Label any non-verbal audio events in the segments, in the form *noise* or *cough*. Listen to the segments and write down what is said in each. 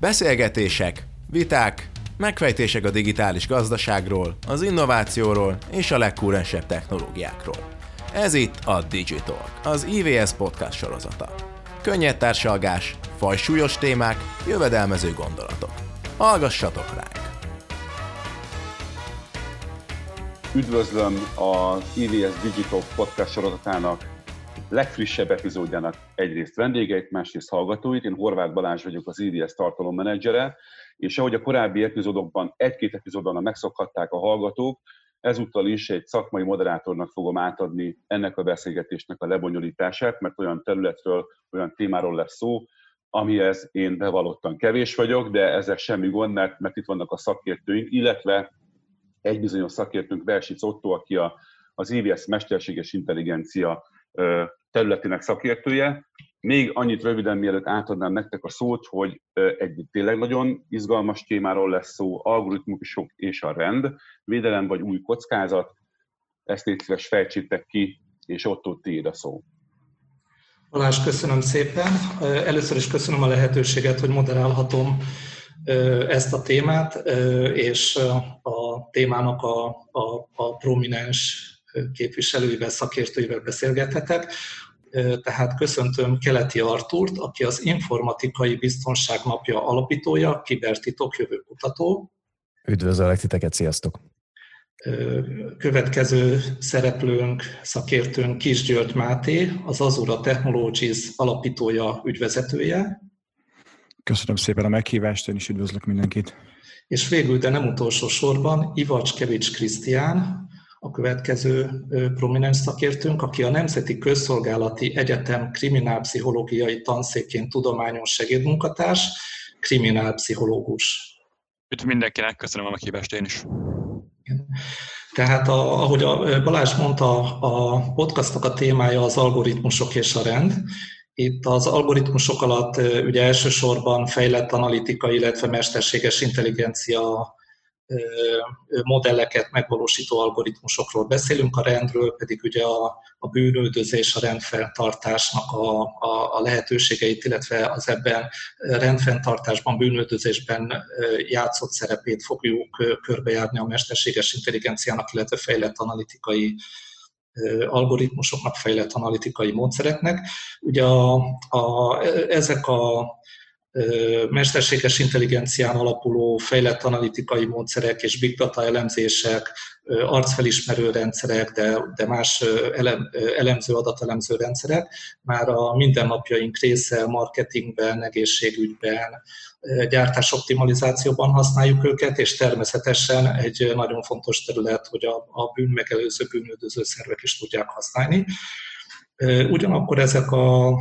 Beszélgetések, viták, megfejtések a digitális gazdaságról, az innovációról és a legkúrensebb technológiákról. Ez itt a Digital, az IVS podcast sorozata. Könnyed társalgás, fajsúlyos témák, jövedelmező gondolatok. Hallgassatok ránk! Üdvözlöm az IVS Digital podcast sorozatának legfrissebb epizódjának egyrészt vendégeit, másrészt hallgatóit. Én Horváth Balázs vagyok, az IVS tartalommenedzsere, és ahogy a korábbi epizódokban, egy-két epizódban megszokhatták a hallgatók, ezúttal is egy szakmai moderátornak fogom átadni ennek a beszélgetésnek a lebonyolítását, mert olyan területről, olyan témáról lesz szó, amihez én bevallottan kevés vagyok, de ezzel semmi gond, mert, mert itt vannak a szakértőink, illetve egy bizonyos szakértőnk, Versic Otto, aki a, az IVS mesterséges intelligencia területének szakértője. Még annyit röviden, mielőtt átadnám nektek a szót, hogy egy tényleg nagyon izgalmas témáról lesz szó, algoritmusok és a rend, védelem vagy új kockázat. Ezt légy szíves fejtsétek ki, és ott tiéd a szó. Balázs, köszönöm szépen. Először is köszönöm a lehetőséget, hogy moderálhatom ezt a témát, és a témának a, a, a prominens képviselőivel, szakértőivel beszélgethetek. Tehát köszöntöm Keleti Artúrt, aki az Informatikai Biztonság Napja alapítója, kibertitok jövőkutató. Üdvözöllek titeket, sziasztok! Következő szereplőnk, szakértőnk Kis György Máté, az Azura Technologies alapítója, ügyvezetője. Köszönöm szépen a meghívást, én is üdvözlök mindenkit. És végül, de nem utolsó sorban, Kevics Krisztián, a következő prominens szakértőnk, aki a Nemzeti Közszolgálati Egyetem kriminálpszichológiai tanszékén tudományos segédmunkatárs, kriminálpszichológus. Üdv mindenkinek, köszönöm a meghívást én is. Tehát, a, ahogy a Balázs mondta, a podcastnak a témája az algoritmusok és a rend. Itt az algoritmusok alatt ugye elsősorban fejlett analitika, illetve mesterséges intelligencia modelleket megvalósító algoritmusokról beszélünk, a rendről pedig ugye a, a bűnöldözés, a rendfenntartásnak a, a, a lehetőségeit, illetve az ebben rendfenntartásban, bűnöldözésben játszott szerepét fogjuk körbejárni a mesterséges intelligenciának, illetve fejlett analitikai algoritmusoknak, fejlett analitikai módszereknek. Ugye a, a, ezek a mesterséges intelligencián alapuló fejlett analitikai módszerek és big data elemzések, arcfelismerő rendszerek, de, de más elem, elemző, adatelemző rendszerek már a mindennapjaink része marketingben, egészségügyben, gyártásoptimalizációban használjuk őket, és természetesen egy nagyon fontos terület, hogy a, a bűnmegelőző, bűnöldöző szervek is tudják használni. Ugyanakkor ezek a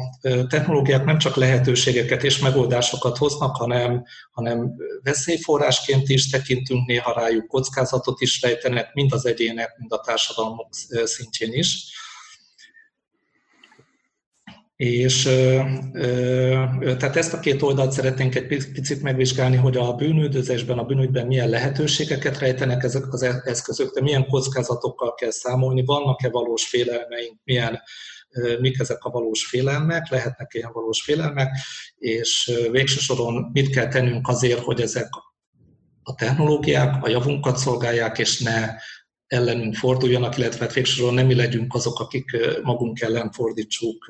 technológiák nem csak lehetőségeket és megoldásokat hoznak, hanem, hanem veszélyforrásként is tekintünk néha rájuk, kockázatot is rejtenek, mind az egyének, mind a társadalmak szintjén is. És tehát ezt a két oldalt szeretnénk egy picit megvizsgálni, hogy a bűnüldözésben, a bűnügyben milyen lehetőségeket rejtenek ezek az eszközök, de milyen kockázatokkal kell számolni, vannak-e valós félelmeink, milyen mik ezek a valós félelmek, lehetnek ilyen valós félelmek, és végső soron mit kell tennünk azért, hogy ezek a technológiák a javunkat szolgálják, és ne ellenünk forduljanak, illetve hát végsősorban nem mi legyünk azok, akik magunk ellen fordítsuk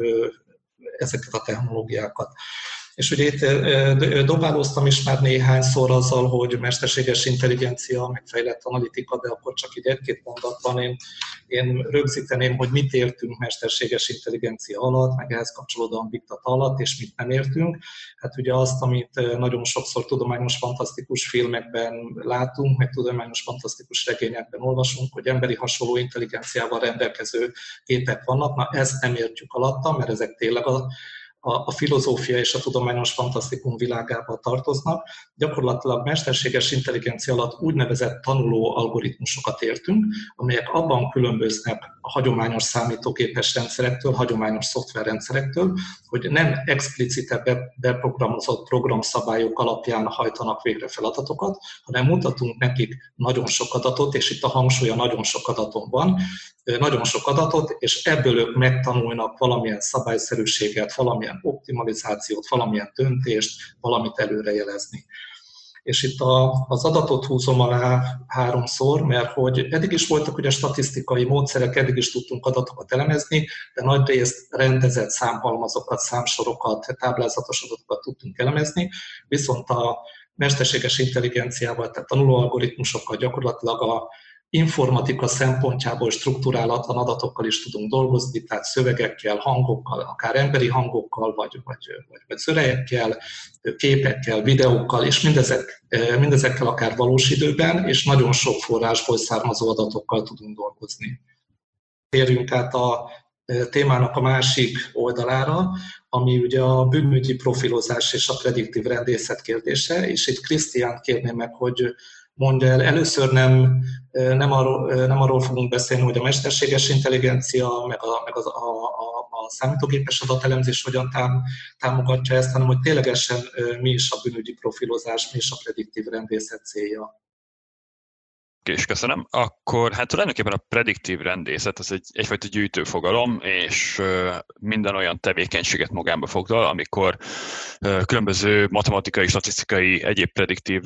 ezeket a technológiákat. És ugye itt dobálóztam is már néhányszor azzal, hogy mesterséges intelligencia, meg fejlett analitika, de akkor csak így egy-két mondatban én, én rögzíteném, hogy mit értünk mesterséges intelligencia alatt, meg ehhez kapcsolódóan big data alatt, és mit nem értünk. Hát ugye azt, amit nagyon sokszor tudományos fantasztikus filmekben látunk, meg tudományos fantasztikus regényekben olvasunk, hogy emberi hasonló intelligenciával rendelkező gépek vannak, na ezt nem értjük alatta, mert ezek tényleg a a, a filozófia és a tudományos fantasztikum világába tartoznak. Gyakorlatilag mesterséges intelligencia alatt úgynevezett tanuló algoritmusokat értünk, amelyek abban különböznek a hagyományos számítógépes rendszerektől, hagyományos szoftverrendszerektől, hogy nem explicite beprogramozott programszabályok alapján hajtanak végre feladatokat, hanem mutatunk nekik nagyon sok adatot, és itt a hangsúly a nagyon sok adaton van, nagyon sok adatot, és ebből ők megtanulnak valamilyen szabályszerűséget, valamilyen optimalizációt, valamilyen döntést, valamit előrejelezni. És itt a, az adatot húzom alá háromszor, mert hogy eddig is voltak ugye statisztikai módszerek, eddig is tudtunk adatokat elemezni, de nagy részt rendezett számhalmazokat, számsorokat, táblázatos adatokat tudtunk elemezni, viszont a mesterséges intelligenciával, tehát tanuló algoritmusokkal gyakorlatilag a informatika szempontjából struktúrálatlan adatokkal is tudunk dolgozni, tehát szövegekkel, hangokkal, akár emberi hangokkal, vagy, vagy, vagy, vagy szövegekkel, képekkel, videókkal, és mindezek, mindezekkel akár valós időben, és nagyon sok forrásból származó adatokkal tudunk dolgozni. Térjünk át a témának a másik oldalára, ami ugye a bűnügyi profilozás és a prediktív rendészet kérdése, és itt Krisztián kérném meg, hogy mondja el. Először nem, nem, arról, nem arról fogunk beszélni, hogy a mesterséges intelligencia, meg a, meg az, a, a, a számítógépes adatelemzés hogyan tám, támogatja ezt, hanem hogy ténylegesen mi is a bűnügyi profilozás, mi is a prediktív rendészet célja. És köszönöm. Akkor hát tulajdonképpen a prediktív rendészet az egy, egyfajta gyűjtőfogalom, és minden olyan tevékenységet magába foglal, amikor különböző matematikai, statisztikai, egyéb prediktív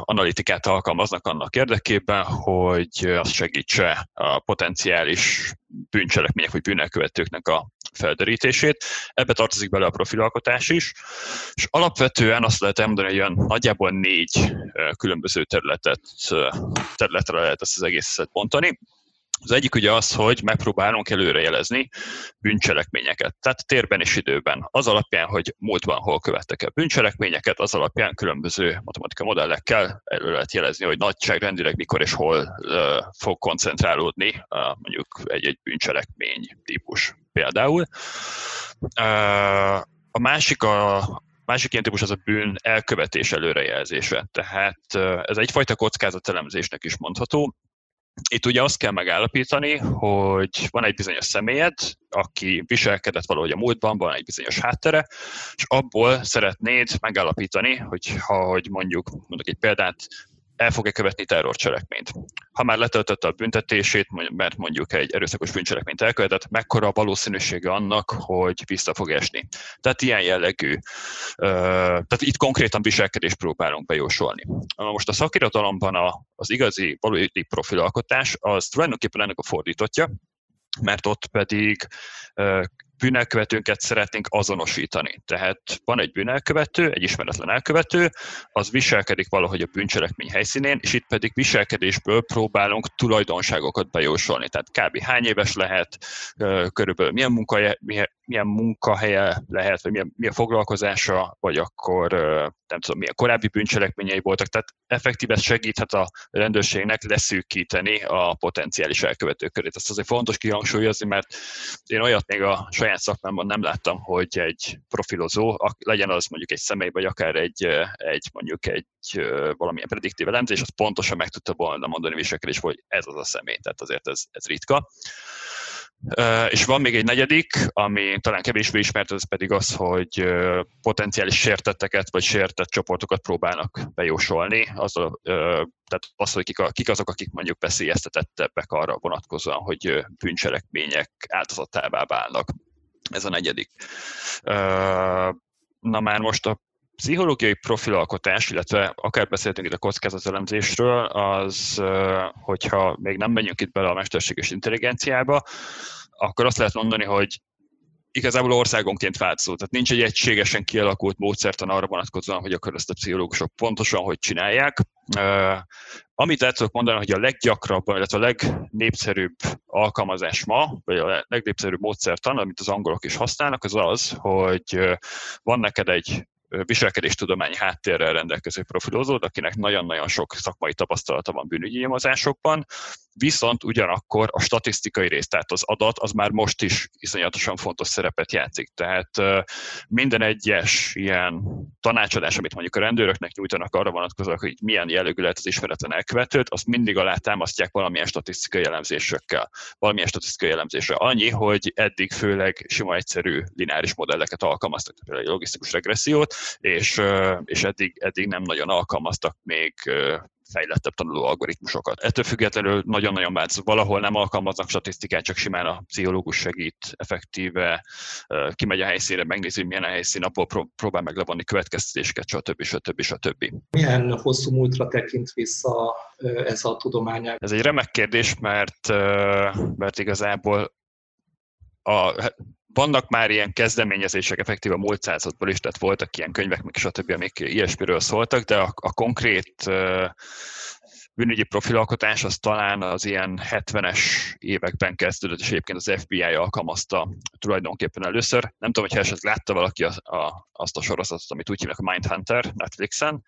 analitikát alkalmaznak annak érdekében, hogy azt segítse a potenciális bűncselekmények vagy bűnelkövetőknek a felderítését. Ebbe tartozik bele a profilalkotás is, és alapvetően azt lehet elmondani, hogy olyan nagyjából négy különböző területet, területre lehet ezt az egészet bontani. Az egyik ugye az, hogy megpróbálunk előrejelezni bűncselekményeket, tehát térben és időben. Az alapján, hogy múltban hol követtek el bűncselekményeket, az alapján különböző matematika modellekkel elő lehet jelezni, hogy nagyságrendileg mikor és hol uh, fog koncentrálódni uh, mondjuk egy-egy bűncselekmény típus például. Uh, a másik a, másik ilyen típus az a bűn elkövetés előrejelzése. Tehát ez egyfajta kockázatelemzésnek is mondható. Itt ugye azt kell megállapítani, hogy van egy bizonyos személyed, aki viselkedett valahogy a múltban, van egy bizonyos háttere, és abból szeretnéd megállapítani, hogy ha hogy mondjuk, mondok egy példát, el fog-e követni terrorcselekményt. Ha már letöltötte a büntetését, mert mondjuk egy erőszakos bűncselekményt elkövetett, mekkora a valószínűsége annak, hogy vissza fog esni. Tehát ilyen jellegű. Tehát itt konkrétan viselkedést próbálunk bejósolni. Most a szakirodalomban az igazi valódi profilalkotás az tulajdonképpen ennek a fordítotja, mert ott pedig bűnelkövetőnket szeretnénk azonosítani. Tehát van egy bűnelkövető, egy ismeretlen elkövető, az viselkedik valahogy a bűncselekmény helyszínén, és itt pedig viselkedésből próbálunk tulajdonságokat bejósolni. Tehát kb. hány éves lehet, körülbelül milyen munkahelye, milyen munkahelye lehet, vagy milyen, milyen foglalkozása, vagy akkor nem tudom, milyen korábbi bűncselekményei voltak. Tehát effektíve segíthet a rendőrségnek leszűkíteni a potenciális elkövetők körét. Ezt azért fontos kihangsúlyozni, mert én olyat még a saját szakmámban nem láttam, hogy egy profilozó, legyen az mondjuk egy személy, vagy akár egy, egy mondjuk egy valamilyen prediktív elemzés, az pontosan meg tudta volna mondani viselkedés, hogy ez az a személy, tehát azért ez, ez ritka. És van még egy negyedik, ami talán kevésbé ismert, ez pedig az, hogy potenciális sértetteket vagy sértett csoportokat próbálnak bejósolni. Azzal, tehát az, hogy kik azok, akik mondjuk veszélyeztetettebbek arra vonatkozóan, hogy bűncselekmények áldozatává válnak. Ez a negyedik. Na már most a pszichológiai profilalkotás, illetve akár beszéltünk itt a kockázatelemzésről, az, hogyha még nem megyünk itt bele a mesterséges intelligenciába, akkor azt lehet mondani, hogy igazából országonként változó. Tehát nincs egy egységesen kialakult módszertan arra vonatkozóan, hogy akkor ezt a pszichológusok pontosan hogy csinálják. Amit lehet tudok mondani, hogy a leggyakrabban, illetve a legnépszerűbb alkalmazás ma, vagy a legnépszerűbb módszertan, amit az angolok is használnak, az az, hogy van neked egy viselkedéstudományi háttérrel rendelkező profilozód, akinek nagyon-nagyon sok szakmai tapasztalata van bűnügyi nyomozásokban, viszont ugyanakkor a statisztikai rész, tehát az adat, az már most is iszonyatosan fontos szerepet játszik. Tehát minden egyes ilyen tanácsadás, amit mondjuk a rendőröknek nyújtanak arra vonatkozóan, hogy milyen jellegű lehet az ismeretlen elkövetőt, azt mindig alá támasztják valamilyen statisztikai elemzésekkel. Valamilyen statisztikai elemzésre. Annyi, hogy eddig főleg sima egyszerű lineáris modelleket alkalmaztak, például logisztikus regressziót, és, és eddig, eddig nem nagyon alkalmaztak még fejlettebb tanuló algoritmusokat. Ettől függetlenül nagyon-nagyon változó. Valahol nem alkalmaznak statisztikát, csak simán a pszichológus segít effektíve, kimegy a helyszínre, megnézi, milyen a helyszín, abból próbál meg levonni következtetéseket, stb. stb. stb. Milyen hosszú múltra tekint vissza ez a tudományág? Ez egy remek kérdés, mert, mert igazából a, vannak már ilyen kezdeményezések effektív a múlt századból is, tehát voltak ilyen könyvek, meg stb., amik ilyesmiről szóltak, de a, a konkrét bűnügyi profilalkotás az talán az ilyen 70-es években kezdődött, és egyébként az FBI alkalmazta tulajdonképpen először. Nem tudom, hogyha esetleg látta valaki a, a, azt a sorozatot, amit úgy hívnak a Mindhunter Netflixen,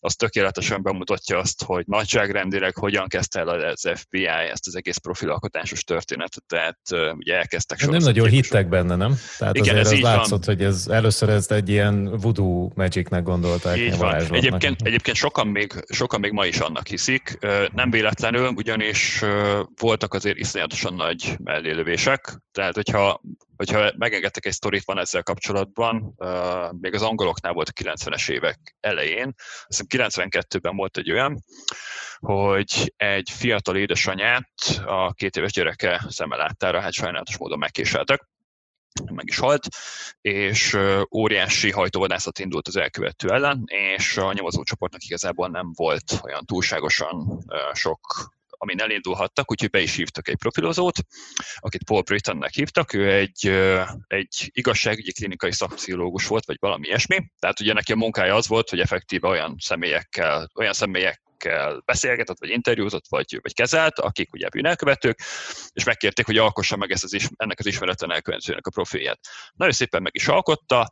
az tökéletesen bemutatja azt, hogy nagyságrendileg hogyan kezdte el az FBI ezt az egész profilalkotásos történetet, tehát ugye elkezdtek Nem nagyon hittek benne, nem? Tehát Igen, azért ez az látszott, van. hogy ez először ezt egy ilyen voodoo magicnek gondolták. Így van. Egyébként, egyébként sokan, még, sokan még ma is annak hiszik, nem véletlenül, ugyanis voltak azért iszonyatosan nagy mellélövések, tehát hogyha, hogyha megengedtek egy sztorit van ezzel kapcsolatban, még az angoloknál volt a 90-es évek elején, azt hiszem 92-ben volt egy olyan, hogy egy fiatal édesanyát a két éves gyereke szeme láttára, hát sajnálatos módon megkéseltek, meg is halt, és óriási hajtóvadászat indult az elkövető ellen, és a nyomozócsoportnak igazából nem volt olyan túlságosan sok amin elindulhattak, úgyhogy be is hívtak egy profilozót, akit Paul Brittonnek hívtak, ő egy, egy igazságügyi klinikai szakpszichológus volt, vagy valami ilyesmi, tehát ugye neki a munkája az volt, hogy effektíve olyan személyekkel, olyan személyek akikkel beszélgetett, vagy interjúzott, vagy, vagy kezelt, akik ugye bűnelkövetők, és megkérték, hogy alkossa meg ezt az is, ennek az ismeretlen elkövetőnek a profilját. Nagyon szépen meg is alkotta.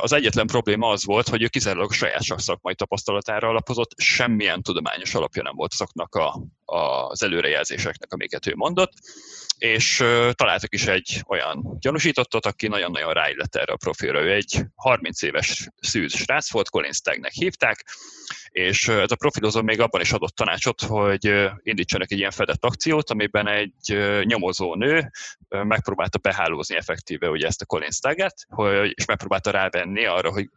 Az egyetlen probléma az volt, hogy ő kizárólag saját szakmai tapasztalatára alapozott, semmilyen tudományos alapja nem volt azoknak a, az előrejelzéseknek, amiket ő mondott, és találtak is egy olyan gyanúsítottat, aki nagyon-nagyon ráillett erre a profilra. Ő egy 30 éves szűz srác volt, Colin Stagnek hívták, és ez a profilozó még abban is adott tanácsot, hogy indítsanak egy ilyen fedett akciót, amiben egy nyomozó nő megpróbálta behálózni effektíve ugye ezt a Colin Stagget, és megpróbálta rávenni arra, hogy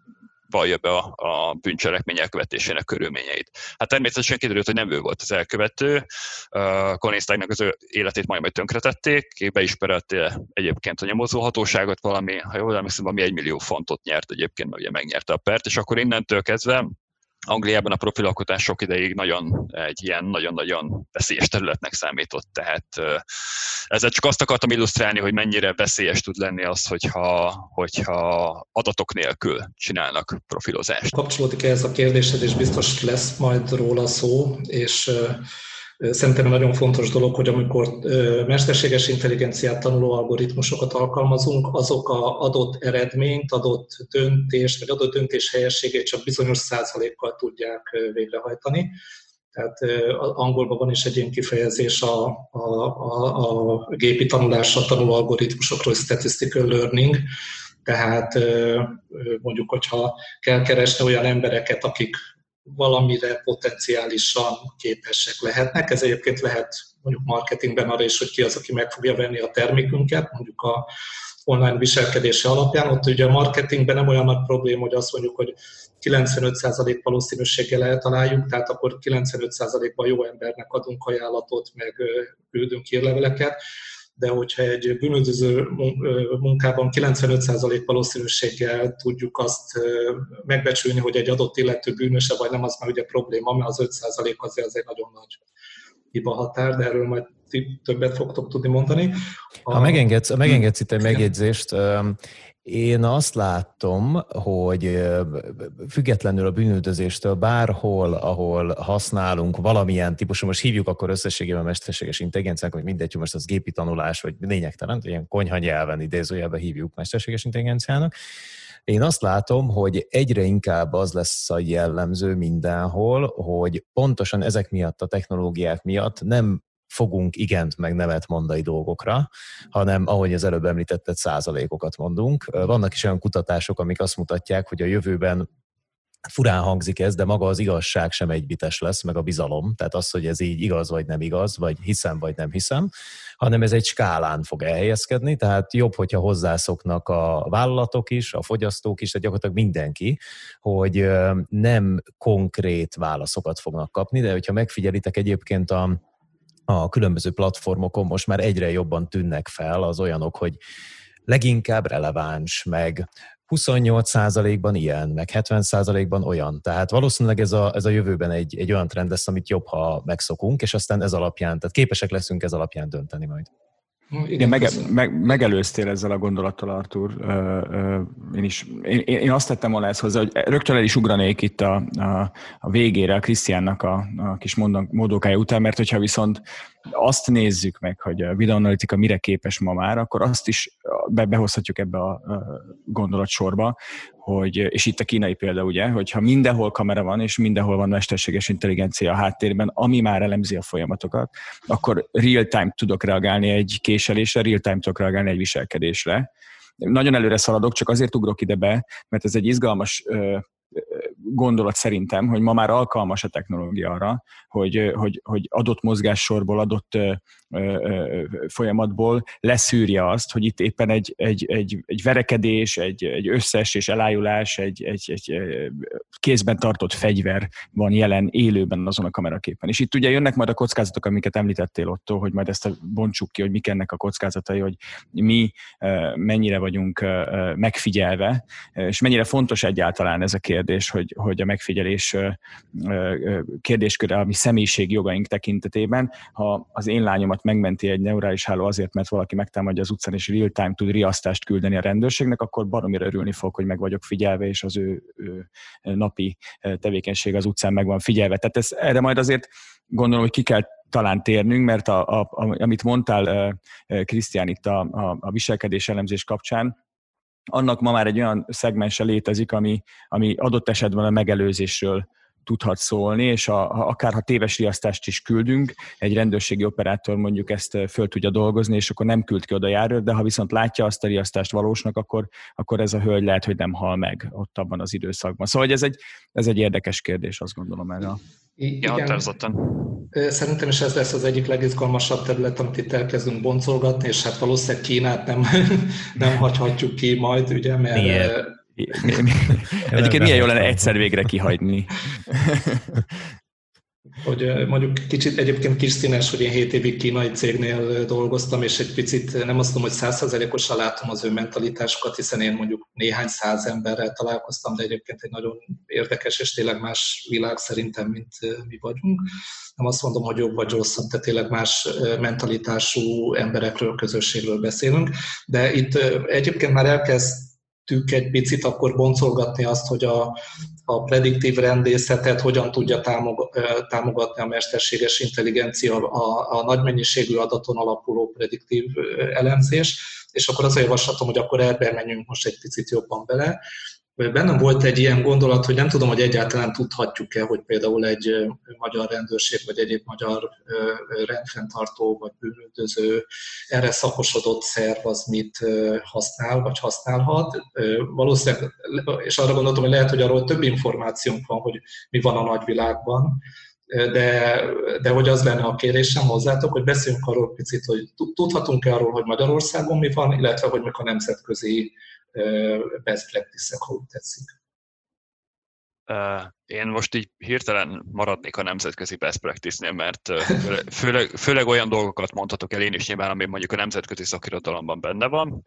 vallja be a, a bűncselekmény elkövetésének körülményeit. Hát természetesen kiderült, hogy nem ő volt az elkövető. Uh, Colin az ő életét majd tönkretették, be is perelte egyébként a nyomozóhatóságot valami, ha jól emlékszem, valami egy millió fontot nyert egyébként, mert ugye megnyerte a pert, és akkor innentől kezdve Angliában a profilalkotás sok ideig nagyon egy ilyen nagyon-nagyon veszélyes területnek számított, tehát ezzel csak azt akartam illusztrálni, hogy mennyire veszélyes tud lenni az, hogyha, hogyha adatok nélkül csinálnak profilozást. Kapcsolódik ez a kérdésed, és biztos lesz majd róla szó, és Szerintem nagyon fontos dolog, hogy amikor mesterséges intelligenciát tanuló algoritmusokat alkalmazunk, azok a adott eredményt, adott döntést, vagy adott döntés helyességét csak bizonyos százalékkal tudják végrehajtani. Tehát angolban van is egy ilyen kifejezés a, a, a, a gépi tanulásra tanuló algoritmusokról, statistical learning, tehát mondjuk, hogyha kell keresni olyan embereket, akik valamire potenciálisan képesek lehetnek. Ez egyébként lehet mondjuk marketingben arra is, hogy ki az, aki meg fogja venni a termékünket, mondjuk a online viselkedése alapján. Ott ugye a marketingben nem olyan nagy probléma, hogy azt mondjuk, hogy 95% valószínűséggel eltaláljuk, tehát akkor 95%-ban jó embernek adunk ajánlatot, meg küldünk hírleveleket, de hogyha egy bűnöző munkában 95% valószínűséggel tudjuk azt megbecsülni, hogy egy adott illető bűnöse vagy nem, az már ugye probléma, mert az 5% azért az egy nagyon nagy hiba határ, de erről majd többet fogtok tudni mondani. A... Ha megengedsz, ha megengedsz itt egy megjegyzést, én azt látom, hogy függetlenül a bűnöldözéstől bárhol, ahol használunk valamilyen típusú, most hívjuk akkor összességében mesterséges intelligenciának, hogy mindegy, most az gépi tanulás, vagy lényegtelen, ilyen konyha nyelven idézőjelben hívjuk mesterséges intelligenciának, én azt látom, hogy egyre inkább az lesz a jellemző mindenhol, hogy pontosan ezek miatt, a technológiák miatt nem fogunk igent meg nemet mondani dolgokra, hanem ahogy az előbb említetted, százalékokat mondunk. Vannak is olyan kutatások, amik azt mutatják, hogy a jövőben furán hangzik ez, de maga az igazság sem egybites lesz, meg a bizalom, tehát az, hogy ez így igaz vagy nem igaz, vagy hiszem vagy nem hiszem, hanem ez egy skálán fog elhelyezkedni, tehát jobb, hogyha hozzászoknak a vállalatok is, a fogyasztók is, tehát gyakorlatilag mindenki, hogy nem konkrét válaszokat fognak kapni, de hogyha megfigyelitek egyébként a, a különböző platformokon most már egyre jobban tűnnek fel az olyanok, hogy leginkább releváns, meg 28%-ban ilyen, meg 70%-ban olyan. Tehát valószínűleg ez a, ez a jövőben egy, egy olyan trend lesz, amit jobb, ha megszokunk, és aztán ez alapján, tehát képesek leszünk ez alapján dönteni majd. Igen, mege, meg, megelőztél ezzel a gondolattal, Artur. Én is, én, én azt tettem volna ezt hozzá, hogy rögtön el is ugranék itt a, a, a végére a Krisztiánnak a, a kis módókája után, mert hogyha viszont azt nézzük meg, hogy a videoanalitika mire képes ma már, akkor azt is be, behozhatjuk ebbe a gondolatsorba, hogy, és itt a kínai példa ugye, hogyha mindenhol kamera van, és mindenhol van mesterséges intelligencia a háttérben, ami már elemzi a folyamatokat, akkor real-time tudok reagálni egy késelésre, real-time tudok reagálni egy viselkedésre. Nagyon előre szaladok, csak azért ugrok ide be, mert ez egy izgalmas gondolat szerintem, hogy ma már alkalmas a technológia arra, hogy, hogy, hogy adott mozgássorból, adott folyamatból leszűrje azt, hogy itt éppen egy, egy, egy, egy verekedés, egy, egy összeesés, elájulás, egy, egy, egy kézben tartott fegyver van jelen élőben azon a kameraképen. És itt ugye jönnek majd a kockázatok, amiket említettél ott, hogy majd ezt bontsuk ki, hogy mik ennek a kockázatai, hogy mi mennyire vagyunk megfigyelve, és mennyire fontos egyáltalán ez a kérdés, hogy, hogy a megfigyelés kérdésköre, ami személyiség jogaink tekintetében, ha az én lányomat megmenti egy neurális háló azért, mert valaki megtámadja az utcán, és real-time tud riasztást küldeni a rendőrségnek, akkor baromira örülni fog, hogy meg vagyok figyelve, és az ő, ő napi tevékenység az utcán meg van figyelve. Tehát ez, erre majd azért gondolom, hogy ki kell talán térnünk, mert a, a, amit mondtál, Krisztián, itt a, a, a viselkedés elemzés kapcsán, annak ma már egy olyan szegmense létezik, ami, ami adott esetben a megelőzésről tudhat szólni, és a, akár ha téves riasztást is küldünk, egy rendőrségi operátor mondjuk ezt föl tudja dolgozni, és akkor nem küld ki oda járőt, de ha viszont látja azt a riasztást valósnak, akkor, akkor ez a hölgy lehet, hogy nem hal meg ott abban az időszakban. Szóval ez egy, ez egy érdekes kérdés, azt gondolom erre. Igen, határozottan. Szerintem is ez lesz az egyik legizgalmasabb terület, amit itt elkezdünk boncolgatni, és hát valószínűleg Kínát nem, *laughs* nem hagyhatjuk ki majd, ugye, mert Miért? Egyébként milyen jó lenne egyszer végre kihagyni. *laughs* hogy mondjuk kicsit egyébként kis színes, hogy én 7 évig kínai cégnél dolgoztam, és egy picit nem azt mondom, hogy százszerzelékosan látom az ő mentalitásukat, hiszen én mondjuk néhány száz emberrel találkoztam, de egyébként egy nagyon érdekes és tényleg más világ szerintem, mint mi vagyunk. Nem azt mondom, hogy jobb vagy rosszabb, de tényleg más mentalitású emberekről, közösségről beszélünk. De itt egyébként már elkezd tük egy picit, akkor boncolgatni azt, hogy a, a prediktív rendészetet hogyan tudja támogatni a mesterséges intelligencia, a, a nagy mennyiségű adaton alapuló prediktív elemzés, és akkor az a javaslatom, hogy akkor ebben menjünk most egy picit jobban bele, bennem volt egy ilyen gondolat, hogy nem tudom, hogy egyáltalán tudhatjuk-e, hogy például egy magyar rendőrség, vagy egyéb magyar rendfenntartó, vagy bűnöldöző erre szakosodott szerv az mit használ, vagy használhat. Valószínűleg, és arra gondoltam, hogy lehet, hogy arról több információnk van, hogy mi van a nagyvilágban, de, de hogy az lenne a kérésem hozzátok, hogy beszéljünk arról picit, hogy tudhatunk-e arról, hogy Magyarországon mi van, illetve hogy mik a nemzetközi best practice-ek, ha úgy tetszik. Én most így hirtelen maradnék a nemzetközi best practice-nél, mert főleg, főleg olyan dolgokat mondhatok el én is nyilván, ami mondjuk a nemzetközi szakirodalomban benne van.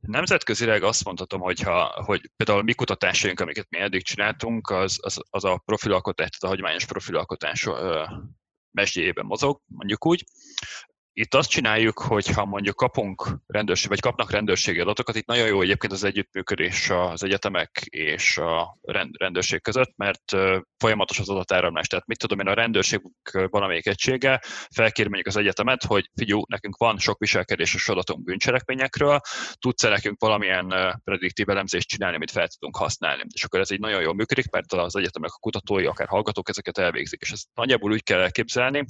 Nemzetközileg azt mondhatom, hogy, ha, hogy például mi kutatásaink, amiket mi eddig csináltunk, az, az, az a profilalkotás, tehát a hagyományos profilalkotás mesdjéjében mozog, mondjuk úgy. Itt azt csináljuk, hogy ha mondjuk kapunk rendőrség, vagy kapnak rendőrségi adatokat, itt nagyon jó egyébként az együttműködés az egyetemek és a rendőrség között, mert folyamatos az adatáramlás. Tehát mit tudom én, a rendőrség valamelyik egysége felkér mondjuk az egyetemet, hogy figyú, nekünk van sok viselkedéses adatunk bűncselekményekről, tudsz-e nekünk valamilyen prediktív elemzést csinálni, amit fel tudunk használni. És akkor ez így nagyon jól működik, mert az egyetemek a kutatói, akár hallgatók ezeket elvégzik. És ezt nagyjából úgy kell elképzelni,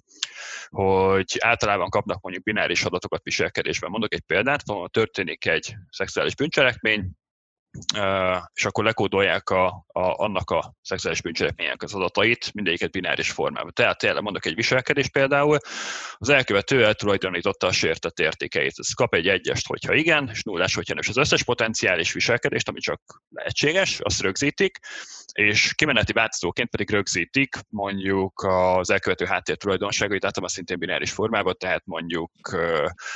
hogy általában kapnak kapnak mondjuk bináris adatokat viselkedésben. Mondok egy példát, ha történik egy szexuális bűncselekmény, és akkor lekódolják a, a, annak a szexuális bűncselekmények az adatait, mindegyiket bináris formában. Tehát tényleg mondok egy viselkedés például, az elkövető eltulajdonította a sértett értékeit. Ez kap egy egyest, hogyha igen, és nullás, hogyha nem. És az összes potenciális viselkedést, ami csak lehetséges, azt rögzítik, és kimeneti változóként pedig rögzítik mondjuk az elkövető háttér tulajdonságait, általában szintén bináris formában, tehát mondjuk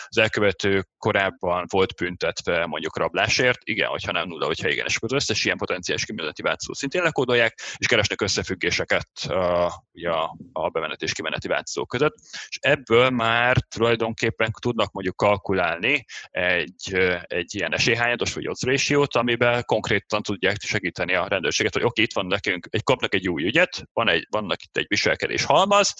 az elkövető korábban volt büntetve mondjuk rablásért, igen, hogyha nem nulla, hogyha igen, és akkor az összes ilyen potenciális kimeneti változó szintén lekódolják, és keresnek összefüggéseket a, a, a bemenet és kimeneti változók között, és ebből már tulajdonképpen tudnak mondjuk kalkulálni egy, egy ilyen esélyhányados vagy odds ratio amiben konkrétan tudják segíteni a rendőrséget, hogy oké, okay, itt van nekünk, egy, kapnak egy új ügyet, van egy, vannak itt egy viselkedés halmaz,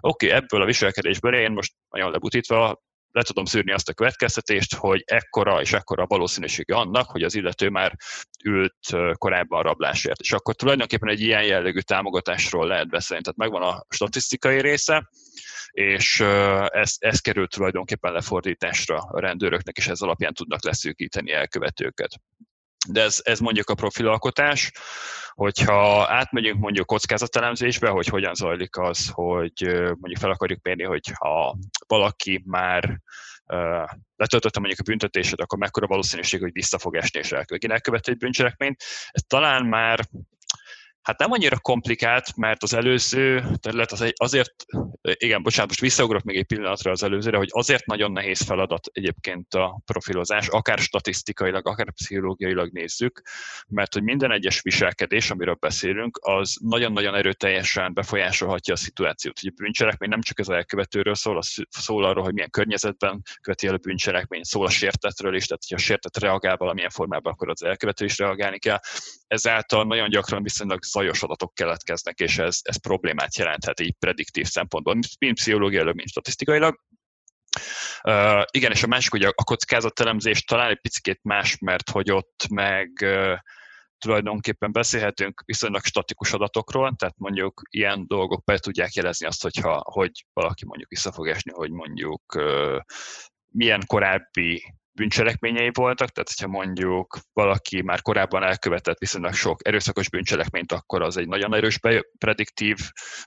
oké, okay, ebből a viselkedésből én most nagyon lebutítva le tudom szűrni azt a következtetést, hogy ekkora és ekkora a valószínűsége annak, hogy az illető már ült korábban rablásért. És akkor tulajdonképpen egy ilyen jellegű támogatásról lehet beszélni. Tehát megvan a statisztikai része, és ez, ez került tulajdonképpen lefordításra a rendőröknek, és ez alapján tudnak leszűkíteni elkövetőket de ez, ez mondjuk a profilalkotás. Hogyha átmegyünk mondjuk kockázatelemzésbe, hogy hogyan zajlik az, hogy mondjuk fel akarjuk mérni, hogy valaki már letöltötte mondjuk a büntetését, akkor mekkora valószínűség, hogy vissza fog esni és elkövetni egy bűncselekményt. Ez talán már Hát nem annyira komplikált, mert az előző terület az azért, igen, bocsánat, most visszaugrok még egy pillanatra az előzőre, hogy azért nagyon nehéz feladat egyébként a profilozás, akár statisztikailag, akár pszichológiailag nézzük, mert hogy minden egyes viselkedés, amiről beszélünk, az nagyon-nagyon erőteljesen befolyásolhatja a szituációt. Ugye a bűncselekmény nem csak az elkövetőről szól, az szól arról, hogy milyen környezetben követi el a bűncselekmény, szól a sértetről is, tehát hogyha a sértet reagál valamilyen formában, akkor az elkövető is reagálni kell. Ezáltal nagyon gyakran viszonylag zajos adatok keletkeznek, és ez, ez problémát jelenthet így prediktív szempontból, mind pszichológiailag, mind statisztikailag. Uh, igen, és a másik, a, a kockázatelemzés talán egy picit más, mert hogy ott meg uh, tulajdonképpen beszélhetünk viszonylag statikus adatokról, tehát mondjuk ilyen dolgok be tudják jelezni azt, hogyha, hogy valaki mondjuk vissza fog esni, hogy mondjuk uh, milyen korábbi bűncselekményei voltak, tehát hogyha mondjuk valaki már korábban elkövetett viszonylag sok erőszakos bűncselekményt, akkor az egy nagyon erős prediktív,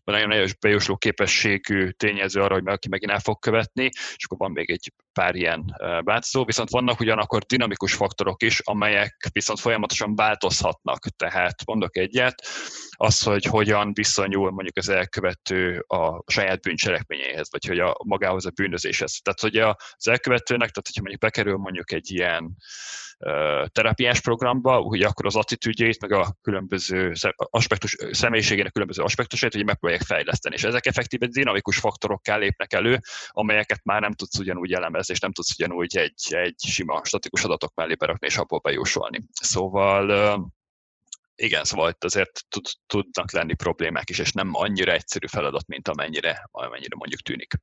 nagyon erős bejósló képességű tényező arra, hogy valaki megint el fog követni, és akkor van még egy pár ilyen változó, viszont vannak ugyanakkor dinamikus faktorok is, amelyek viszont folyamatosan változhatnak. Tehát mondok egyet, az, hogy hogyan viszonyul mondjuk az elkövető a saját bűncselekményéhez, vagy hogy a magához a bűnözéshez. Tehát, hogy az elkövetőnek, tehát hogyha mondjuk bekerül mondjuk egy ilyen terápiás programba, hogy akkor az attitűdjét, meg a különböző aspektus, személyiségének különböző aspektusait, hogy megpróbálják fejleszteni. És ezek effektíve dinamikus faktorokká lépnek elő, amelyeket már nem tudsz ugyanúgy elemezni, és nem tudsz ugyanúgy egy, egy sima statikus adatok mellé berakni, és abból bejósolni. Szóval igen, szóval itt azért tud, tudnak lenni problémák is, és nem annyira egyszerű feladat, mint amennyire, amennyire mondjuk tűnik.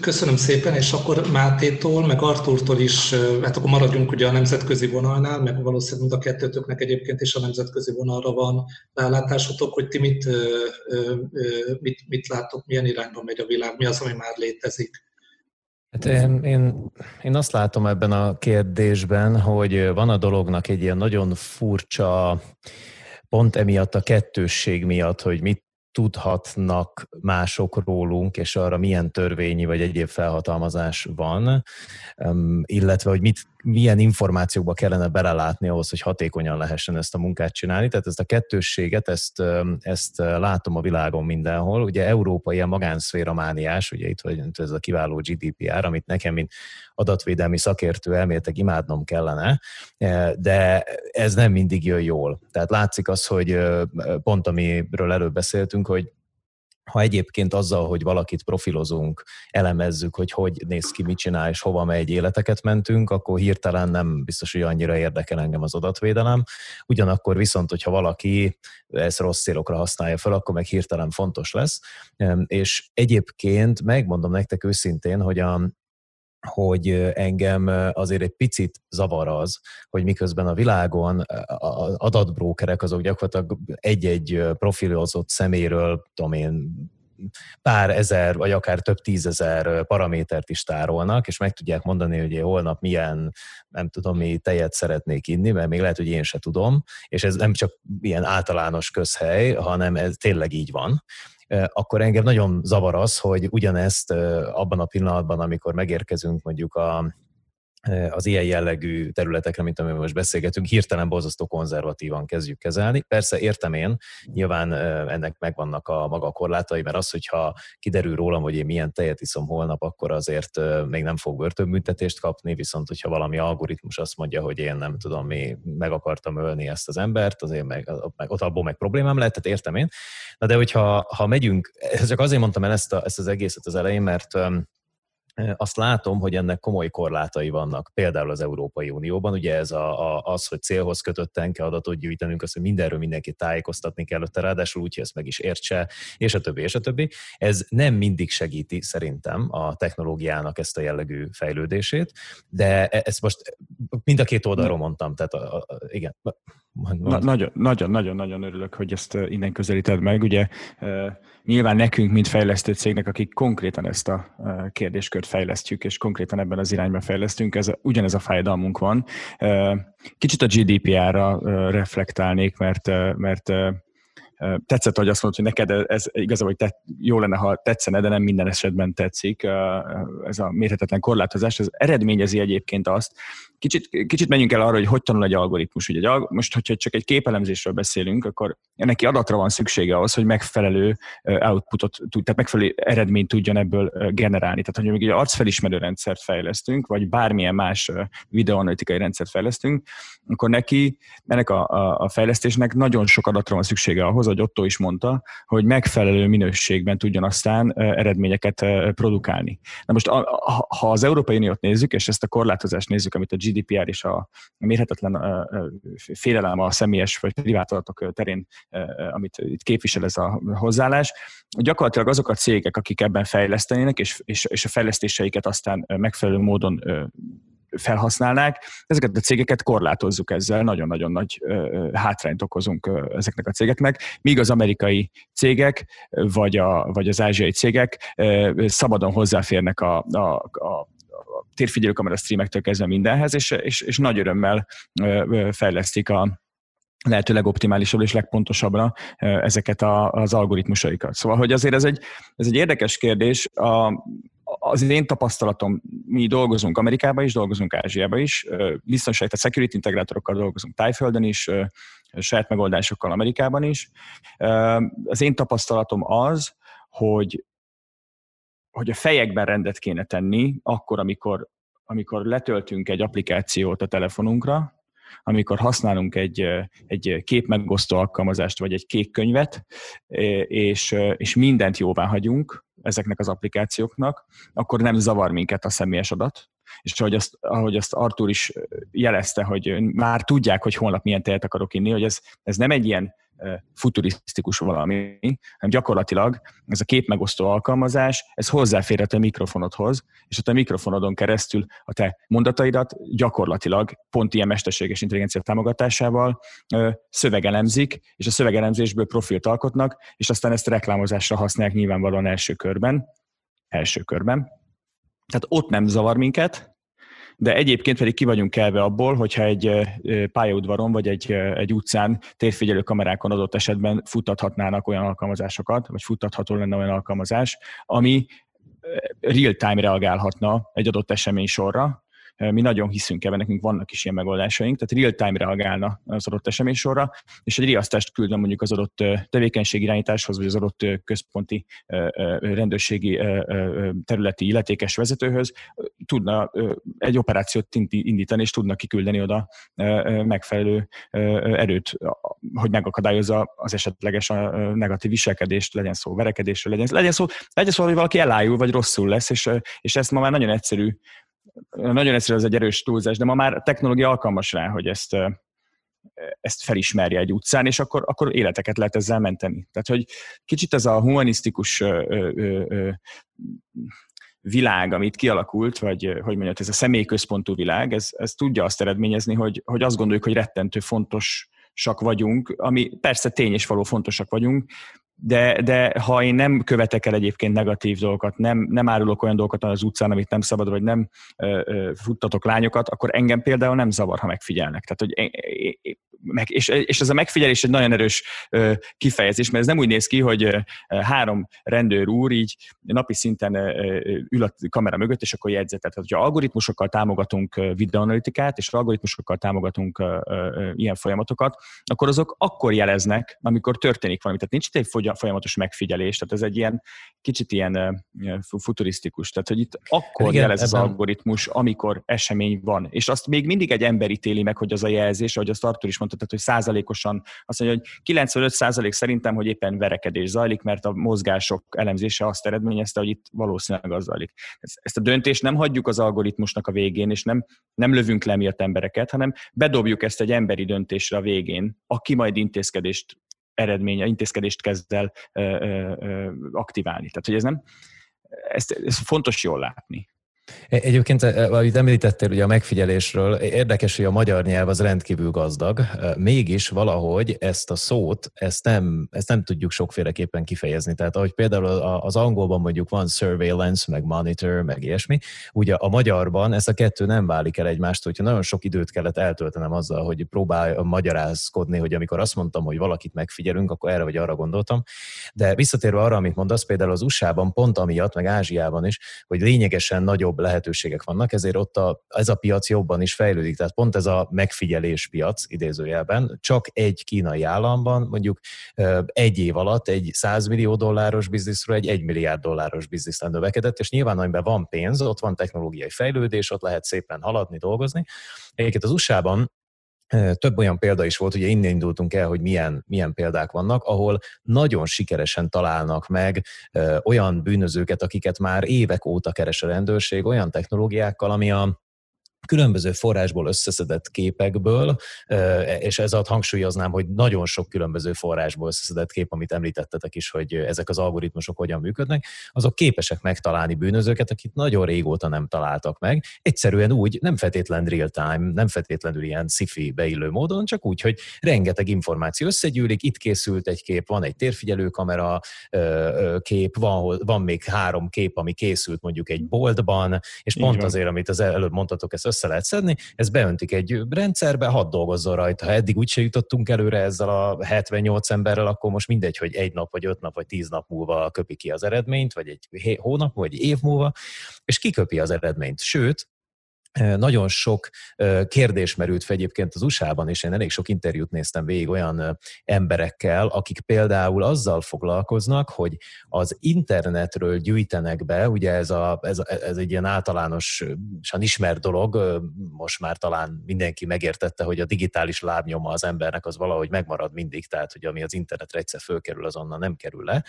Köszönöm szépen, és akkor Mátétól, meg Artúrtól is, hát akkor maradjunk ugye a nemzetközi vonalnál, meg valószínűleg mind a kettőtöknek egyébként is a nemzetközi vonalra van rálátásotok, hogy ti mit, mit, mit látok, milyen irányba megy a világ, mi az, ami már létezik. Hát én, én, én azt látom ebben a kérdésben, hogy van a dolognak egy ilyen nagyon furcsa, pont emiatt a kettősség miatt, hogy mit tudhatnak mások rólunk, és arra milyen törvényi vagy egyéb felhatalmazás van, illetve hogy mit, milyen információkba kellene belelátni ahhoz, hogy hatékonyan lehessen ezt a munkát csinálni. Tehát ezt a kettősséget, ezt, ezt látom a világon mindenhol. Ugye Európa ilyen magánszféra mániás, ugye itt vagy ez a kiváló GDPR, amit nekem, mint adatvédelmi szakértő elméletek imádnom kellene, de ez nem mindig jön jól. Tehát látszik az, hogy pont amiről előbb beszéltünk, hogy ha egyébként azzal, hogy valakit profilozunk, elemezzük, hogy hogy néz ki, mit csinál, és hova megy életeket mentünk, akkor hirtelen nem biztos, hogy annyira érdekel engem az adatvédelem. Ugyanakkor viszont, hogyha valaki ezt rossz célokra használja fel, akkor meg hirtelen fontos lesz. És egyébként megmondom nektek őszintén, hogy a, hogy engem azért egy picit zavar az, hogy miközben a világon az adatbrókerek azok gyakorlatilag egy-egy profilozott szeméről, tudom én, pár ezer, vagy akár több tízezer paramétert is tárolnak, és meg tudják mondani, hogy én holnap milyen, nem tudom mi tejet szeretnék inni, mert még lehet, hogy én se tudom, és ez nem csak ilyen általános közhely, hanem ez tényleg így van akkor engem nagyon zavar az, hogy ugyanezt abban a pillanatban, amikor megérkezünk mondjuk a az ilyen jellegű területekre, mint amiről most beszélgetünk, hirtelen borzasztó konzervatívan kezdjük kezelni. Persze értem én, nyilván ennek megvannak a maga korlátai, mert az, hogyha kiderül rólam, hogy én milyen tejet iszom holnap, akkor azért még nem fog börtönbüntetést kapni, viszont hogyha valami algoritmus azt mondja, hogy én nem tudom, mi meg akartam ölni ezt az embert, azért meg, meg ott abból meg problémám lehet, tehát értem én. Na de hogyha ha megyünk, *laughs* csak azért mondtam el ezt, a, ezt az egészet az elején, mert azt látom, hogy ennek komoly korlátai vannak, például az Európai Unióban. Ugye ez a, a, az, hogy célhoz kötötten kell adatot gyűjtenünk, az, hogy mindenről mindenkit tájékoztatni kell, ott ráadásul úgy, hogy ezt meg is értse, és a többi, és a többi. Ez nem mindig segíti szerintem a technológiának ezt a jellegű fejlődését, de e, ezt most mind a két oldalról mondtam, tehát a, a, igen. Na, nagyon, nagyon, nagyon, nagyon örülök, hogy ezt innen közelíted meg. Ugye nyilván nekünk, mint fejlesztő cégnek, akik konkrétan ezt a kérdéskört fejlesztjük, és konkrétan ebben az irányban fejlesztünk, ez, ugyanez a fájdalmunk van. Kicsit a GDPR-ra reflektálnék, mert, mert tetszett, hogy azt mondod, hogy neked ez igazából hogy te, jó lenne, ha tetszene, de nem minden esetben tetszik. Ez a mérhetetlen korlátozás, ez eredményezi egyébként azt, Kicsit, kicsit menjünk el arra, hogy hogy tanul egy algoritmus. Ugye egy, most, hogyha csak egy képelemzésről beszélünk, akkor neki adatra van szüksége ahhoz, hogy megfelelő outputot, tehát megfelelő eredményt tudjon ebből generálni. Tehát, hogy mondjuk egy arcfelismerő rendszert fejlesztünk, vagy bármilyen más videoanalitikai rendszert fejlesztünk, akkor neki, ennek a, a, a fejlesztésnek nagyon sok adatra van szüksége ahhoz, hogy Otto is mondta, hogy megfelelő minőségben tudjon aztán eredményeket produkálni. Na most, ha az Európai Uniót nézzük, és ezt a korlátozást nézzük, amit a GDPR és a mérhetetlen félelem a személyes vagy privát adatok terén, amit itt képvisel ez a hozzáállás, gyakorlatilag azok a cégek, akik ebben fejlesztenének, és, és, és a fejlesztéseiket aztán megfelelő módon felhasználnák, ezeket a cégeket korlátozzuk ezzel, nagyon-nagyon nagy hátrányt okozunk ezeknek a cégeknek, míg az amerikai cégek, vagy, a, vagy az ázsiai cégek szabadon hozzáférnek a, a, a térfigyelőkamera streamektől kezdve mindenhez, és, és, és nagy örömmel fejlesztik a, lehető legoptimálisabb és legpontosabbra ezeket a, az algoritmusaikat. Szóval, hogy azért ez egy, ez egy érdekes kérdés. A, az én tapasztalatom, mi dolgozunk Amerikában is, dolgozunk Ázsiában is, biztonság, tehát security integrátorokkal dolgozunk Tájföldön is, saját megoldásokkal Amerikában is. Az én tapasztalatom az, hogy hogy a fejekben rendet kéne tenni, akkor, amikor, amikor letöltünk egy applikációt a telefonunkra, amikor használunk egy, egy képmegosztó alkalmazást, vagy egy kék könyvet, és, és mindent jóvá hagyunk ezeknek az applikációknak, akkor nem zavar minket a személyes adat, és ahogy azt, ahogy azt Artur is jelezte, hogy már tudják, hogy holnap milyen tejet akarok inni, hogy ez, ez nem egy ilyen futurisztikus valami, hanem gyakorlatilag ez a képmegosztó alkalmazás, ez hozzáférhet a mikrofonodhoz, és a mikrofonodon keresztül a te mondataidat gyakorlatilag pont ilyen mesterséges intelligencia támogatásával szövegelemzik, és a szövegelemzésből profilt alkotnak, és aztán ezt reklámozásra használják nyilvánvalóan első körben, első körben. Tehát ott nem zavar minket, de egyébként pedig ki vagyunk kelve abból, hogyha egy pályaudvaron vagy egy, egy utcán térfigyelő kamerákon adott esetben futtathatnának olyan alkalmazásokat, vagy futtatható lenne olyan alkalmazás, ami real-time reagálhatna egy adott esemény sorra, mi nagyon hiszünk ebben, nekünk vannak is ilyen megoldásaink, tehát real-time reagálna az adott eseménysorra, és egy riasztást küldne mondjuk az adott tevékenységirányításhoz, vagy az adott központi rendőrségi területi illetékes vezetőhöz, tudna egy operációt indítani, és tudna kiküldeni oda megfelelő erőt, hogy megakadályozza az esetleges negatív viselkedést, legyen szó verekedésről, legyen, legyen szó, legyen szó, hogy valaki elájul, vagy rosszul lesz, és, és ezt ma már nagyon egyszerű nagyon egyszerű, ez egy erős túlzás, de ma már a technológia alkalmas rá, hogy ezt, ezt felismerje egy utcán, és akkor, akkor életeket lehet ezzel menteni. Tehát, hogy kicsit ez a humanisztikus ö, ö, ö, világ, amit kialakult, vagy hogy mondjam, ez a személyközpontú világ, ez, ez tudja azt eredményezni, hogy, hogy azt gondoljuk, hogy rettentő fontosak vagyunk, ami persze tény és való fontosak vagyunk, de, de ha én nem követek el egyébként negatív dolgokat, nem, nem árulok olyan dolgokat az utcán, amit nem szabad, vagy nem ö, ö, futtatok lányokat, akkor engem például nem zavar, ha megfigyelnek. Tehát, hogy meg, és, és ez a megfigyelés egy nagyon erős ö, kifejezés, mert ez nem úgy néz ki, hogy ö, három rendőr úr így napi szinten ö, ül a kamera mögött, és akkor jegyzetet. Tehát, hogyha algoritmusokkal támogatunk videoanalitikát, és algoritmusokkal támogatunk ö, ö, ilyen folyamatokat, akkor azok akkor jeleznek, amikor történik valami. Tehát nincs itt egy folyamatos megfigyelés, tehát ez egy ilyen kicsit ilyen futurisztikus. Tehát, hogy itt akkor Igen, jelez ebben... az algoritmus, amikor esemény van. És azt még mindig egy ember ítéli meg, hogy az a jelzés, ahogy azt Artur is mondta, tehát hogy százalékosan azt mondja, hogy 95 százalék szerintem, hogy éppen verekedés zajlik, mert a mozgások elemzése azt eredményezte, hogy itt valószínűleg az zajlik. Ezt a döntést nem hagyjuk az algoritmusnak a végén, és nem, nem lövünk le miatt embereket, hanem bedobjuk ezt egy emberi döntésre a végén, aki majd intézkedést eredménye, intézkedést kezd el aktiválni. Tehát, hogy ez nem, ezt, ezt fontos jól látni. E, egyébként, e, amit említettél ugye a megfigyelésről, érdekes, hogy a magyar nyelv az rendkívül gazdag, e, mégis valahogy ezt a szót, ezt nem, ezt nem tudjuk sokféleképpen kifejezni. Tehát ahogy például az angolban mondjuk van surveillance, meg monitor, meg ilyesmi, ugye a magyarban ez a kettő nem válik el egymástól, hogyha nagyon sok időt kellett eltöltenem azzal, hogy próbál magyarázkodni, hogy amikor azt mondtam, hogy valakit megfigyelünk, akkor erre vagy arra gondoltam. De visszatérve arra, amit mondasz, például az USA-ban pont amiatt, meg Ázsiában is, hogy lényegesen nagyobb nagyobb lehetőségek vannak, ezért ott a, ez a piac jobban is fejlődik. Tehát pont ez a megfigyelés piac idézőjelben, csak egy kínai államban mondjuk egy év alatt egy 100 millió dolláros bizniszről egy 1 milliárd dolláros bizniszre növekedett, és nyilván, amiben van pénz, ott van technológiai fejlődés, ott lehet szépen haladni, dolgozni. Egyébként az USA-ban több olyan példa is volt, ugye innen indultunk el, hogy milyen, milyen példák vannak, ahol nagyon sikeresen találnak meg olyan bűnözőket, akiket már évek óta keres a rendőrség, olyan technológiákkal, ami a különböző forrásból összeszedett képekből, és ez alatt hangsúlyoznám, hogy nagyon sok különböző forrásból összeszedett kép, amit említettetek is, hogy ezek az algoritmusok hogyan működnek, azok képesek megtalálni bűnözőket, akit nagyon régóta nem találtak meg. Egyszerűen úgy, nem feltétlen real-time, nem feltétlenül ilyen sci beillő módon, csak úgy, hogy rengeteg információ összegyűlik, itt készült egy kép, van egy térfigyelő kamera kép, van, van még három kép, ami készült mondjuk egy boltban, és pont azért, amit az előbb mondtatok, ezt össze lehet szedni, ez beöntik egy rendszerbe, hadd dolgozzon rajta. Ha eddig úgyse jutottunk előre ezzel a 78 emberrel, akkor most mindegy, hogy egy nap, vagy öt nap, vagy tíz nap múlva köpi ki az eredményt, vagy egy hónap, vagy év múlva, és kiköpi az eredményt. Sőt, nagyon sok kérdés merült fel egyébként az USA-ban, és én elég sok interjút néztem végig olyan emberekkel, akik például azzal foglalkoznak, hogy az internetről gyűjtenek be, ugye ez, a, ez, a, ez egy ilyen általánosan ismert dolog, most már talán mindenki megértette, hogy a digitális lábnyoma az embernek az valahogy megmarad mindig, tehát hogy ami az internetre egyszer fölkerül, azonnal nem kerül le.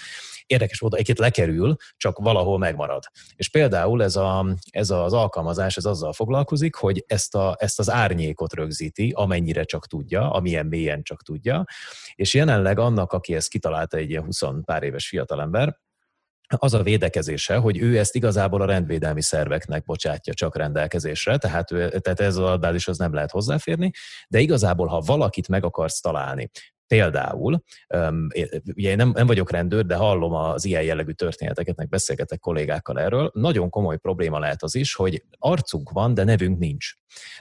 Érdekes volt, egyébként lekerül, csak valahol megmarad. És például ez, a, ez az alkalmazás, ez azzal foglalkozik, foglalkozik, hogy ezt, a, ezt az árnyékot rögzíti, amennyire csak tudja, amilyen mélyen csak tudja, és jelenleg annak, aki ezt kitalálta egy ilyen 20 pár éves fiatalember, az a védekezése, hogy ő ezt igazából a rendvédelmi szerveknek bocsátja csak rendelkezésre, tehát, ő, tehát ez az adatbázis az nem lehet hozzáférni, de igazából, ha valakit meg akarsz találni, Például, ugye én nem, nem vagyok rendőr, de hallom az ilyen jellegű történeteket, meg beszélgetek kollégákkal erről, nagyon komoly probléma lehet az is, hogy arcunk van, de nevünk nincs.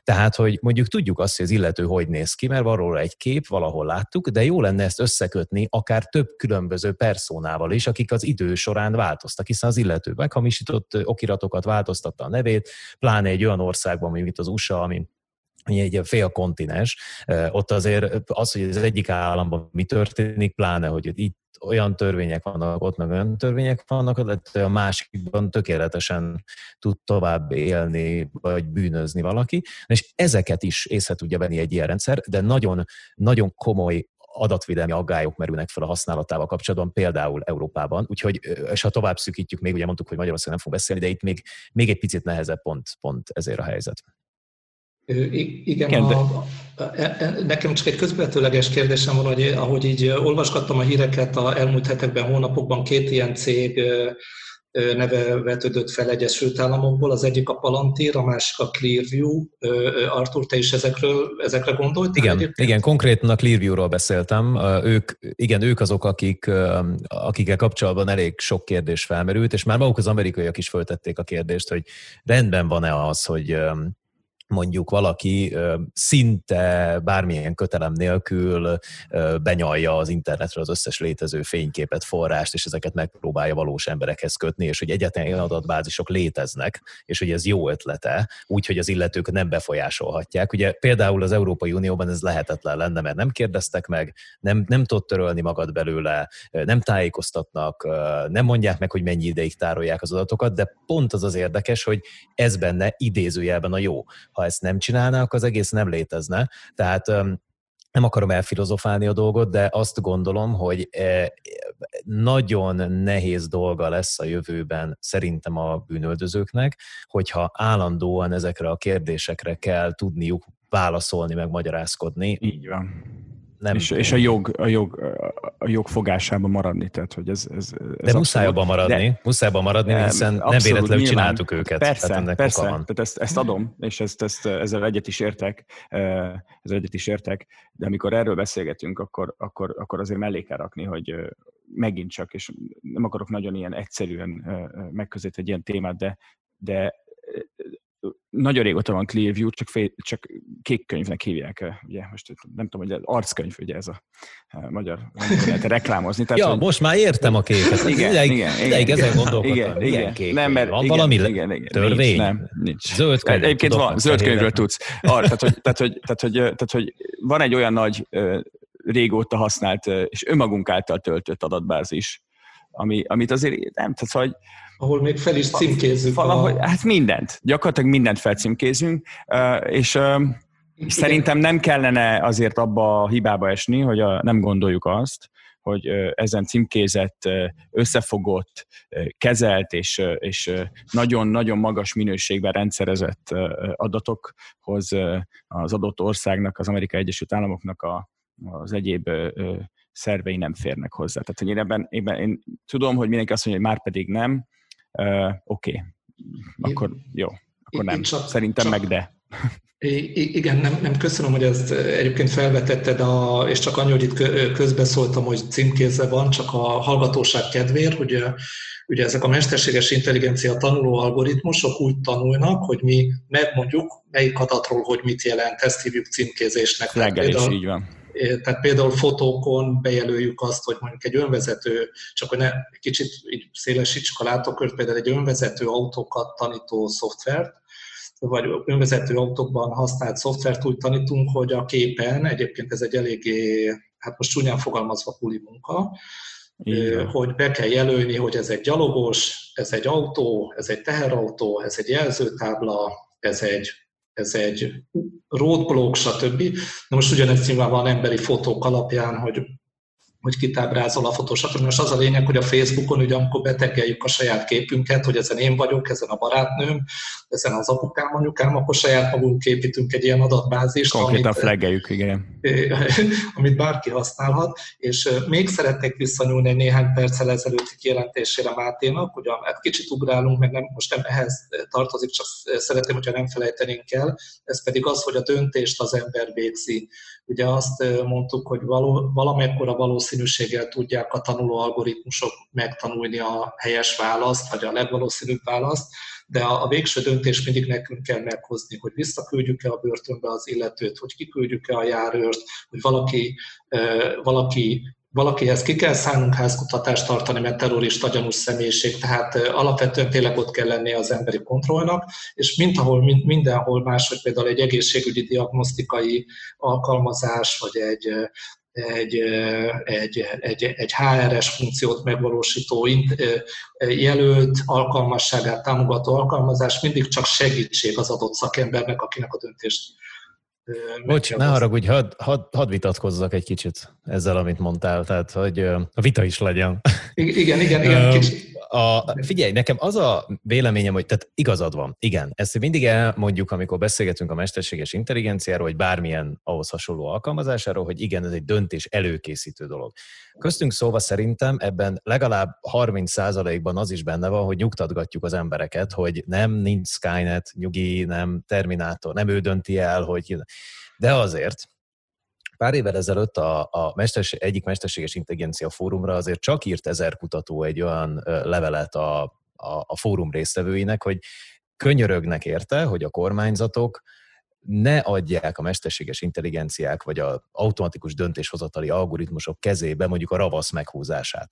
Tehát, hogy mondjuk tudjuk azt, hogy az illető hogy néz ki, mert van róla egy kép, valahol láttuk, de jó lenne ezt összekötni akár több különböző perszónával is, akik az idő során változtak, hiszen az illető meghamisított okiratokat változtatta a nevét, pláne egy olyan országban, mint az USA, ami egy fél kontinens, ott azért az, hogy az egyik államban mi történik, pláne, hogy itt olyan törvények vannak, ott meg olyan törvények vannak, de a másikban tökéletesen tud tovább élni, vagy bűnözni valaki, és ezeket is észre tudja venni egy ilyen rendszer, de nagyon, nagyon komoly adatvédelmi aggályok merülnek fel a használatával kapcsolatban, például Európában. Úgyhogy, és ha tovább szűkítjük, még ugye mondtuk, hogy Magyarországon nem fog beszélni, de itt még, még egy picit nehezebb pont, pont ezért a helyzet. Igen, a, a, e, e, nekem csak egy közvetőleges kérdésem van, hogy ahogy így olvasgattam a híreket a elmúlt hetekben, hónapokban, két ilyen cég neve vetődött fel Egyesült Államokból, az egyik a Palantir, a másik a Clearview. Artur, te is ezekről, ezekre gondoltál? Igen, egyébként? igen, konkrétan a Clearview-ról beszéltem. Ők, igen, ők azok, akik, akikkel kapcsolatban elég sok kérdés felmerült, és már maguk az amerikaiak is föltették a kérdést, hogy rendben van-e az, hogy mondjuk valaki szinte bármilyen kötelem nélkül benyalja az internetre az összes létező fényképet, forrást, és ezeket megpróbálja valós emberekhez kötni, és hogy egyetlen adatbázisok léteznek, és hogy ez jó ötlete, úgyhogy az illetők nem befolyásolhatják. Ugye például az Európai Unióban ez lehetetlen lenne, mert nem kérdeztek meg, nem, nem tudod törölni magad belőle, nem tájékoztatnak, nem mondják meg, hogy mennyi ideig tárolják az adatokat, de pont az az érdekes, hogy ez benne idézőjelben a jó ha ezt nem csinálnák, az egész nem létezne. Tehát nem akarom elfilozofálni a dolgot, de azt gondolom, hogy nagyon nehéz dolga lesz a jövőben szerintem a bűnöldözőknek, hogyha állandóan ezekre a kérdésekre kell tudniuk válaszolni, meg magyarázkodni. Így van nem és, és a, jog, a, jog, a jog fogásában maradni. Tehát, hogy ez, ez, ez de muszáj abban maradni, de, muszáj abban maradni, hiszen abszolút, nem véletlenül nyilván, csináltuk őket. Persze, tehát ennek persze. Tehát ezt, ezt adom, és ezt, ezt, ezzel egyet is értek, ezzel egyet is értek, de amikor erről beszélgetünk, akkor, akkor, akkor azért mellé kell rakni, hogy megint csak, és nem akarok nagyon ilyen egyszerűen megközelíteni egy ilyen témát, de, de nagyon régóta van Clearview, csak, fél, csak kék könyvnek hívják, ugye, most nem tudom, hogy arckönyv, ugye ez a, a magyar, lehet reklámozni. Tehát, ja, hogy... most már értem a képet. Igen, ideig, igen, ideig igen, ezen gondolkodtam. Igen, igen, kék nem, mert, van igen, valami igen, igen, törvény? Nincs, nem, nincs. Zöld könyv. Egyébként van, zöld könyvről tudsz. Ar, tehát, hogy, tehát, hogy, tehát, hogy, tehát, hogy van egy olyan nagy régóta használt és önmagunk által töltött adatbázis, ami, amit azért nem, tehát hogy ahol még fel is címkézzük. Valahogy, a... Hát mindent, gyakorlatilag mindent felcímkézünk, és igen. szerintem nem kellene azért abba a hibába esni, hogy a, nem gondoljuk azt, hogy ezen címkézett, összefogott, kezelt és, és nagyon-nagyon magas minőségben rendszerezett adatokhoz az adott országnak, az Amerikai Egyesült Államoknak a, az egyéb szervei nem férnek hozzá. Tehát, hogy én ebben, ebben én tudom, hogy mindenki azt mondja, hogy már pedig nem, uh, oké, okay. akkor jó, akkor nem. Csak, Szerintem csak, meg de. Igen, nem, nem köszönöm, hogy ezt egyébként felvetetted, a, és csak annyi, hogy itt közbeszóltam, hogy címkézve van, csak a hallgatóság kedvéért, hogy ugye ezek a mesterséges intelligencia tanuló algoritmusok úgy tanulnak, hogy mi megmondjuk, melyik adatról, hogy mit jelent, ezt hívjuk címkézésnek. Leggel is így van tehát például fotókon bejelöljük azt, hogy mondjuk egy önvezető, csak hogy ne kicsit így szélesítsük a látókört, például egy önvezető autókat tanító szoftvert, vagy önvezető autókban használt szoftvert úgy tanítunk, hogy a képen, egyébként ez egy eléggé, hát most csúnyán fogalmazva puli munka, igen. hogy be kell jelölni, hogy ez egy gyalogos, ez egy autó, ez egy teherautó, ez egy jelzőtábla, ez egy ez egy roadblock, stb. Na most ugyanez nyilvánvalóan emberi fotók alapján, hogy hogy kitábrázol a Photoshop. Most az a lényeg, hogy a Facebookon, ugye amikor betegeljük a saját képünket, hogy ezen én vagyok, ezen a barátnőm, ezen az apukám, anyukám, akkor saját magunk építünk egy ilyen adatbázist. Konkrétan amit, flaggeljük, igen. *laughs* Amit bárki használhat. És még szeretnék visszanyúlni egy néhány perccel ezelőtti kijelentésére Máténak, ugye hát kicsit ugrálunk, meg nem, most nem ehhez tartozik, csak szeretném, hogyha nem felejtenénk el, ez pedig az, hogy a döntést az ember végzi. Ugye azt mondtuk, hogy való, valamekkora valószínűséggel tudják a tanuló algoritmusok megtanulni a helyes választ, vagy a legvalószínűbb választ, de a, a végső döntés mindig nekünk kell meghozni, hogy visszaküldjük-e a börtönbe az illetőt, hogy kiküldjük-e a járőrt, hogy valaki, valaki valakihez ki kell szánnunk házkutatást tartani, mert terrorista gyanús személyiség, tehát alapvetően tényleg ott kell lennie az emberi kontrollnak, és mint ahol, mindenhol más, hogy például egy egészségügyi diagnosztikai alkalmazás, vagy egy egy, egy, egy, egy HRS funkciót megvalósító jelölt alkalmasságát támogató alkalmazás mindig csak segítség az adott szakembernek, akinek a döntést Bocs, ne haragudj, hadd had, had vitatkozzak egy kicsit ezzel, amit mondtál, tehát hogy a vita is legyen. Igen, igen, igen. Kicsit a, figyelj, nekem az a véleményem, hogy tehát igazad van, igen. Ezt mindig elmondjuk, amikor beszélgetünk a mesterséges intelligenciáról, vagy bármilyen ahhoz hasonló alkalmazásáról, hogy igen, ez egy döntés előkészítő dolog. Köztünk szóval szerintem ebben legalább 30%-ban az is benne van, hogy nyugtatgatjuk az embereket, hogy nem, nincs Skynet, nyugi, nem Terminátor, nem ő dönti el, hogy... De azért, Pár évvel ezelőtt a, a mesters, egyik mesterséges intelligencia fórumra azért csak írt ezer kutató egy olyan levelet a, a, a fórum résztvevőinek, hogy könyörögnek érte, hogy a kormányzatok ne adják a mesterséges intelligenciák vagy az automatikus döntéshozatali algoritmusok kezébe mondjuk a ravasz meghúzását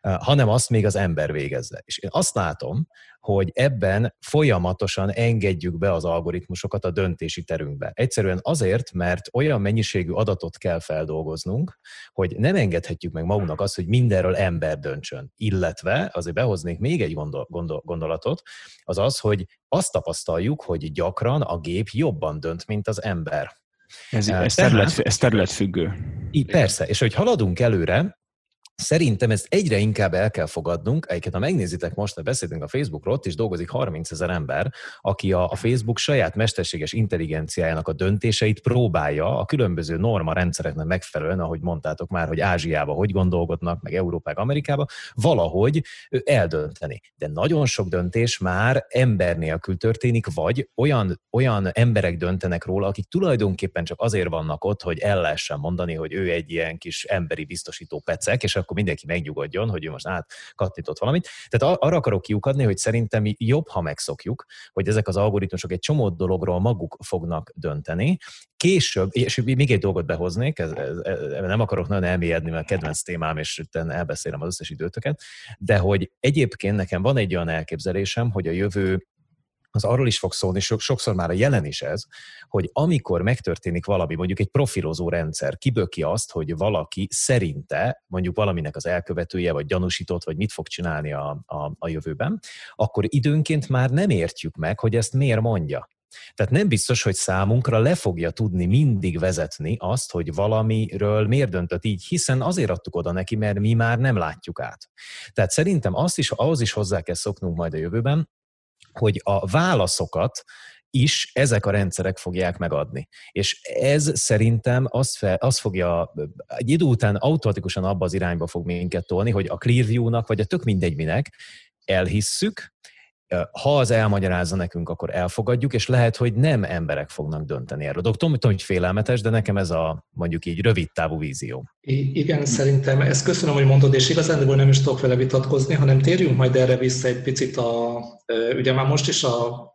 hanem azt még az ember végezze. És én azt látom, hogy ebben folyamatosan engedjük be az algoritmusokat a döntési terünkbe. Egyszerűen azért, mert olyan mennyiségű adatot kell feldolgoznunk, hogy nem engedhetjük meg magunknak azt, hogy mindenről ember döntsön. Illetve, azért behoznék még egy gondol, gondol, gondolatot, az az, hogy azt tapasztaljuk, hogy gyakran a gép jobban dönt, mint az ember. Ez, ez, terület, ez területfüggő. Így, persze, és hogy haladunk előre, Szerintem ezt egyre inkább el kell fogadnunk. Egyébként, ha megnézitek most, beszéltünk a Facebookról, ott is dolgozik 30 ezer ember, aki a, a Facebook saját mesterséges intelligenciájának a döntéseit próbálja a különböző norma rendszereknek megfelelően, ahogy mondtátok már, hogy Ázsiába hogy gondolkodnak, meg Európába, Amerikába, valahogy eldönteni. De nagyon sok döntés már ember nélkül történik, vagy olyan, olyan emberek döntenek róla, akik tulajdonképpen csak azért vannak ott, hogy el lehessen mondani, hogy ő egy ilyen kis emberi biztosító pecek, és akkor mindenki megnyugodjon, hogy ő most átkattított valamit. Tehát arra akarok kiukadni, hogy szerintem jobb, ha megszokjuk, hogy ezek az algoritmusok egy csomó dologról maguk fognak dönteni. Később, és még egy dolgot behoznék, ez, ez, ez, nem akarok nagyon elmélyedni, mert kedvenc témám, és elbeszélem az összes időtöket, de hogy egyébként nekem van egy olyan elképzelésem, hogy a jövő az arról is fog szólni, sokszor már a jelen is ez, hogy amikor megtörténik valami, mondjuk egy profilozó rendszer kiböki azt, hogy valaki szerinte mondjuk valaminek az elkövetője, vagy gyanúsított, vagy mit fog csinálni a, a, a jövőben, akkor időnként már nem értjük meg, hogy ezt miért mondja. Tehát nem biztos, hogy számunkra le fogja tudni mindig vezetni azt, hogy valamiről miért döntött így, hiszen azért adtuk oda neki, mert mi már nem látjuk át. Tehát szerintem azt is, ahhoz is hozzá kell szoknunk majd a jövőben, hogy a válaszokat is ezek a rendszerek fogják megadni. És ez szerintem azt, fel, azt fogja egy idő után automatikusan abba az irányba fog minket tolni, hogy a Clearview-nak, vagy a tök mindegy minek elhisszük, ha az elmagyarázza nekünk, akkor elfogadjuk, és lehet, hogy nem emberek fognak dönteni erről. Tudom, tudom, hogy félelmetes, de nekem ez a mondjuk így rövid távú vízió. I- igen, szerintem ezt köszönöm, hogy mondod, és igazán nem is tudok vele vitatkozni, hanem térjünk majd erre vissza egy picit a, ugye már most is a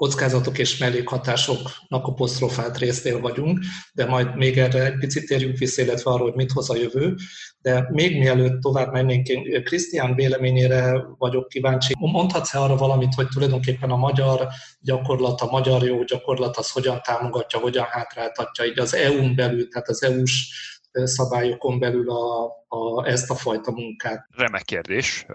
kockázatok és mellékhatásoknak apostrofált résznél vagyunk, de majd még erre egy picit térjünk vissza, illetve arról, hogy mit hoz a jövő. De még mielőtt tovább mennénk, én Krisztián véleményére vagyok kíváncsi. Mondhatsz-e arra valamit, hogy tulajdonképpen a magyar gyakorlat, a magyar jó gyakorlat az hogyan támogatja, hogyan hátráltatja így az EU-n belül, tehát az EU-s szabályokon belül a, a, ezt a fajta munkát? Remek kérdés.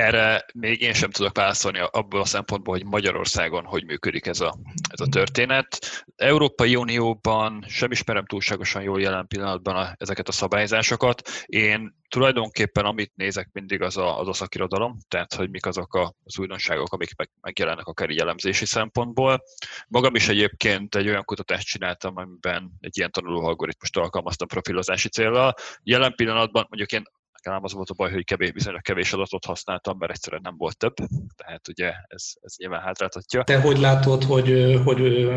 Erre még én sem tudok válaszolni abból a szempontból, hogy Magyarországon hogy működik ez a, ez a történet. Európai Unióban sem ismerem túlságosan jól jelen pillanatban a, ezeket a szabályzásokat. Én tulajdonképpen amit nézek mindig az a, az a szakirodalom, tehát hogy mik azok a, az újdonságok, amik meg, megjelennek akár jellemzési szempontból. Magam is egyébként egy olyan kutatást csináltam, amiben egy ilyen tanuló algoritmust alkalmaztam profilozási célra. Jelen pillanatban mondjuk én nekem az volt a baj, hogy kevés, bizonyos kevés adatot használtam, mert egyszerűen nem volt több, tehát ugye ez, ez nyilván hátráltatja. Te hogy látod, hogy, hogy,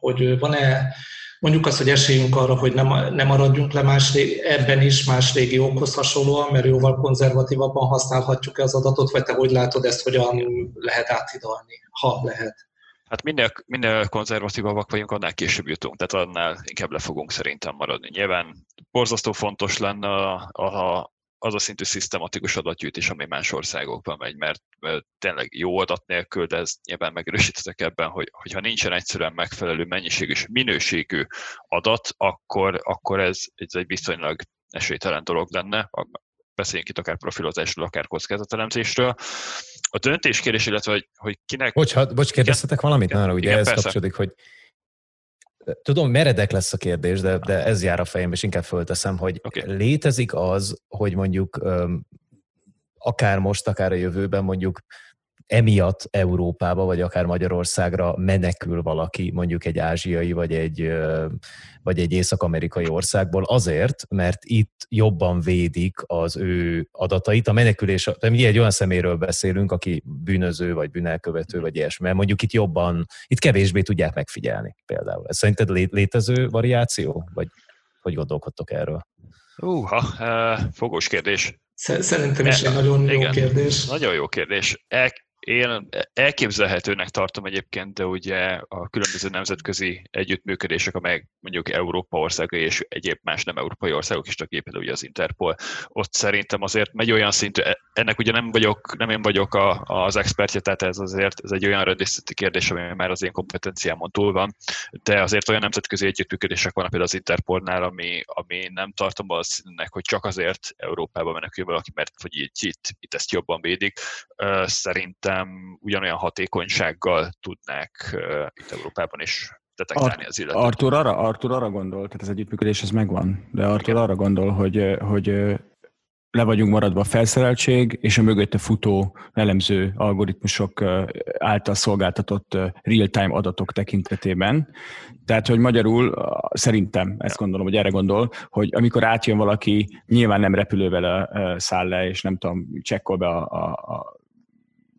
hogy van-e mondjuk azt, hogy esélyünk arra, hogy nem, nem maradjunk le más, ebben is más régiókhoz hasonlóan, mert jóval konzervatívabban használhatjuk az adatot, vagy te hogy látod ezt, hogyan lehet áthidalni, ha lehet? Hát minél, minél konzervatívabbak vagyunk, annál később jutunk, tehát annál inkább le fogunk szerintem maradni. Nyilván borzasztó fontos lenne a, a, az a szintű szisztematikus adatgyűjtés, ami más országokban megy, mert, mert tényleg jó adat nélkül, de ez nyilván megerősítetek ebben, hogy hogyha nincsen egyszerűen megfelelő mennyiségű és minőségű adat, akkor, akkor ez, ez egy viszonylag esélytelen dolog lenne, beszéljünk itt akár profilozásról, akár kockázatelemzésről. A döntéskérés, illetve hogy, hogy kinek... Bocs, bocs kérdeztetek valamit? Na, ugye ez kapcsolódik, hogy Tudom, meredek lesz a kérdés, de, de ez jár a fejembe, és inkább fölteszem, hogy okay. létezik az, hogy mondjuk akár most, akár a jövőben mondjuk emiatt Európába, vagy akár Magyarországra menekül valaki, mondjuk egy ázsiai, vagy egy, vagy egy észak-amerikai országból azért, mert itt jobban védik az ő adatait. A menekülés, tehát mi egy olyan szeméről beszélünk, aki bűnöző, vagy bűnelkövető, vagy ilyesmi, mert mondjuk itt jobban, itt kevésbé tudják megfigyelni például. Ez szerinted létező variáció, vagy hogy gondolkodtok erről? Uha, uh, fogós kérdés. Szerintem is egy nagyon jó Igen, kérdés. Nagyon jó kérdés. El, én elképzelhetőnek tartom egyébként, de ugye a különböző nemzetközi együttműködések, amelyek mondjuk Európa országai és egyéb más nem európai országok is, csak éppen ugye az Interpol, ott szerintem azért megy olyan szintű, e, ennek ugye nem vagyok, nem én vagyok a, az expertje, tehát ez azért ez egy olyan rendészeti kérdés, ami már az én kompetenciámon túl van, de azért olyan nemzetközi együttműködések vannak például az Interpolnál, ami, ami nem tartom valószínűleg, hogy csak azért Európába menekül valaki, mert hogy itt, itt, itt ezt jobban védik. Szerintem szerintem ugyanolyan hatékonysággal tudnák itt Európában is detektálni az illetőt. Artur arra, Artur arra gondol, tehát az együttműködés ez megvan, de Artur Igen. arra gondol, hogy, hogy le vagyunk maradva a felszereltség és a mögötte futó elemző algoritmusok által szolgáltatott real-time adatok tekintetében. Tehát, hogy magyarul szerintem, ezt gondolom, hogy erre gondol, hogy amikor átjön valaki, nyilván nem repülővel száll le, és nem tudom, csekkol be a, a, a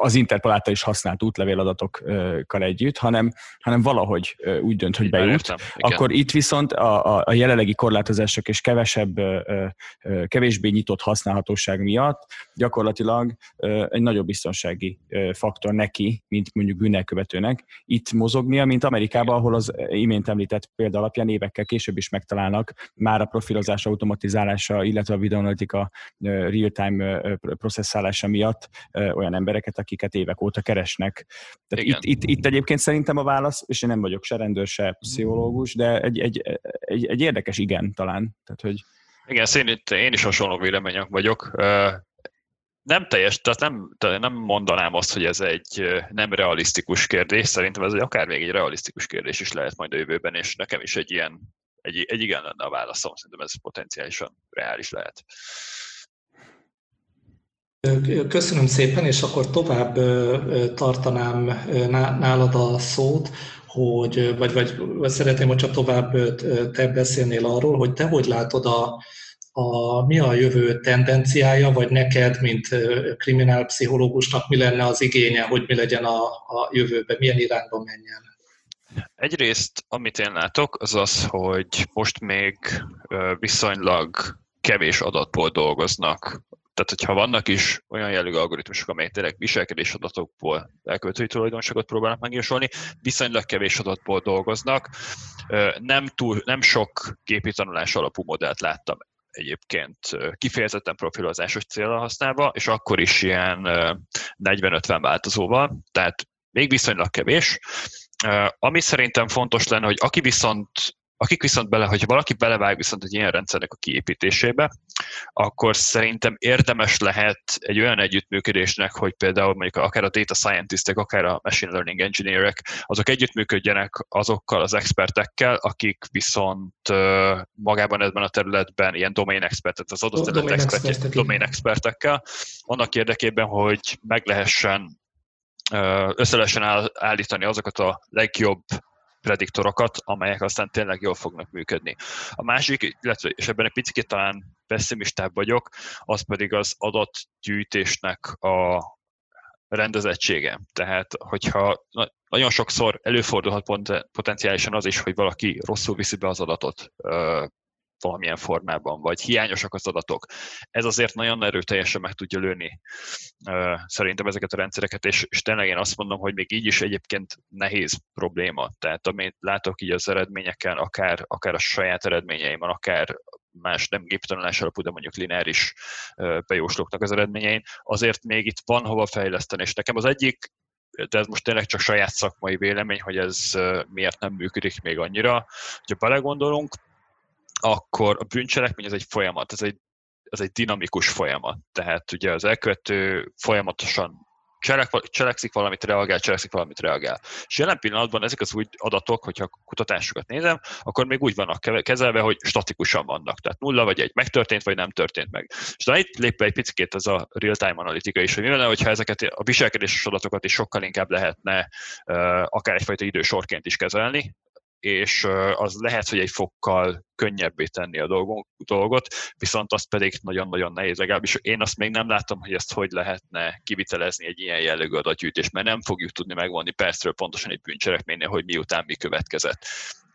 az, Interpol által is használt útlevéladatokkal együtt, hanem, hanem valahogy úgy dönt, hogy bejut. Értem, akkor itt viszont a, a, a jelenlegi korlátozások és kevesebb, kevésbé nyitott használhatóság miatt gyakorlatilag egy nagyobb biztonsági faktor neki, mint mondjuk bűnelkövetőnek. Itt mozognia, mint Amerikában, ahol az imént említett példa alapján évekkel később is megtalálnak már a profilozás automatizálása, illetve a videoanalitika real-time processzálása miatt olyan embereket, akiket évek óta keresnek. Tehát itt, itt, itt egyébként szerintem a válasz, és én nem vagyok se rendőr, se pszichológus, de egy, egy, egy, egy érdekes igen talán. Tehát, hogy... Igen, szerint én is hasonló vélemények vagyok. Nem teljes, tehát nem, nem mondanám azt, hogy ez egy nem realisztikus kérdés, szerintem ez egy akár még egy realisztikus kérdés is lehet majd a jövőben, és nekem is egy ilyen, egy, egy igen lenne a válaszom, szerintem ez potenciálisan reális lehet. Köszönöm szépen, és akkor tovább tartanám nálad a szót, hogy, vagy, vagy, vagy szeretném, hogyha tovább te beszélnél arról, hogy te hogy látod a, a, mi a jövő tendenciája, vagy neked, mint kriminálpszichológusnak mi lenne az igénye, hogy mi legyen a, a jövőben, milyen irányba menjen? Egyrészt, amit én látok, az az, hogy most még viszonylag kevés adatból dolgoznak tehát, hogyha vannak is olyan jellegű algoritmusok, amelyek tényleg viselkedés adatokból elkövetői tulajdonságot próbálnak megjósolni, viszonylag kevés adatból dolgoznak. Nem, túl, nem sok gépi tanulás alapú modellt láttam egyébként kifejezetten profilozásos célra használva, és akkor is ilyen 40-50 változóval, tehát még viszonylag kevés. Ami szerintem fontos lenne, hogy aki viszont akik viszont bele, hogyha valaki belevág viszont egy ilyen rendszernek a kiépítésébe, akkor szerintem érdemes lehet egy olyan együttműködésnek, hogy például mondjuk akár a data scientistek, akár a machine learning engineerek, azok együttműködjenek azokkal az expertekkel, akik viszont magában ebben a területben ilyen domain expertet, az adott terület expertje, domain expertekkel, annak érdekében, hogy meg lehessen össze lehessen állítani azokat a legjobb prediktorokat, amelyek aztán tényleg jól fognak működni. A másik, illetve, és ebben egy picit talán pessimistább vagyok, az pedig az adatgyűjtésnek a rendezettsége. Tehát, hogyha nagyon sokszor előfordulhat potenciálisan az is, hogy valaki rosszul viszi be az adatot valamilyen formában, vagy hiányosak az adatok. Ez azért nagyon erőteljesen meg tudja lőni szerintem ezeket a rendszereket, és, és tényleg én azt mondom, hogy még így is egyébként nehéz probléma. Tehát amit látok így az eredményeken, akár, akár a saját eredményeimben, akár más nem géptanulás alapú, de mondjuk lineáris bejóslóknak az eredményein, azért még itt van hova fejleszteni, és nekem az egyik de ez most tényleg csak saját szakmai vélemény, hogy ez miért nem működik még annyira. Ha belegondolunk, akkor a bűncselekmény ez egy folyamat, ez egy, ez egy dinamikus folyamat. Tehát ugye az elkövető folyamatosan cselekszik valamit, reagál, cselekszik valamit, reagál. És jelen pillanatban ezek az új adatok, hogyha kutatásokat nézem, akkor még úgy vannak kezelve, hogy statikusan vannak. Tehát nulla vagy egy megtörtént, vagy nem történt meg. És talán itt lép egy picit ez a real-time analitika is, hogy mi lenne, hogyha ezeket a viselkedéses adatokat is sokkal inkább lehetne akár egyfajta idősorként is kezelni, és az lehet, hogy egy fokkal könnyebbé tenni a dolgot, viszont azt pedig nagyon-nagyon nehéz. Legalábbis én azt még nem látom, hogy ezt hogy lehetne kivitelezni egy ilyen jellegű adatgyűjtés, mert nem fogjuk tudni megvonni percről pontosan egy bűncselekménynél, hogy miután mi következett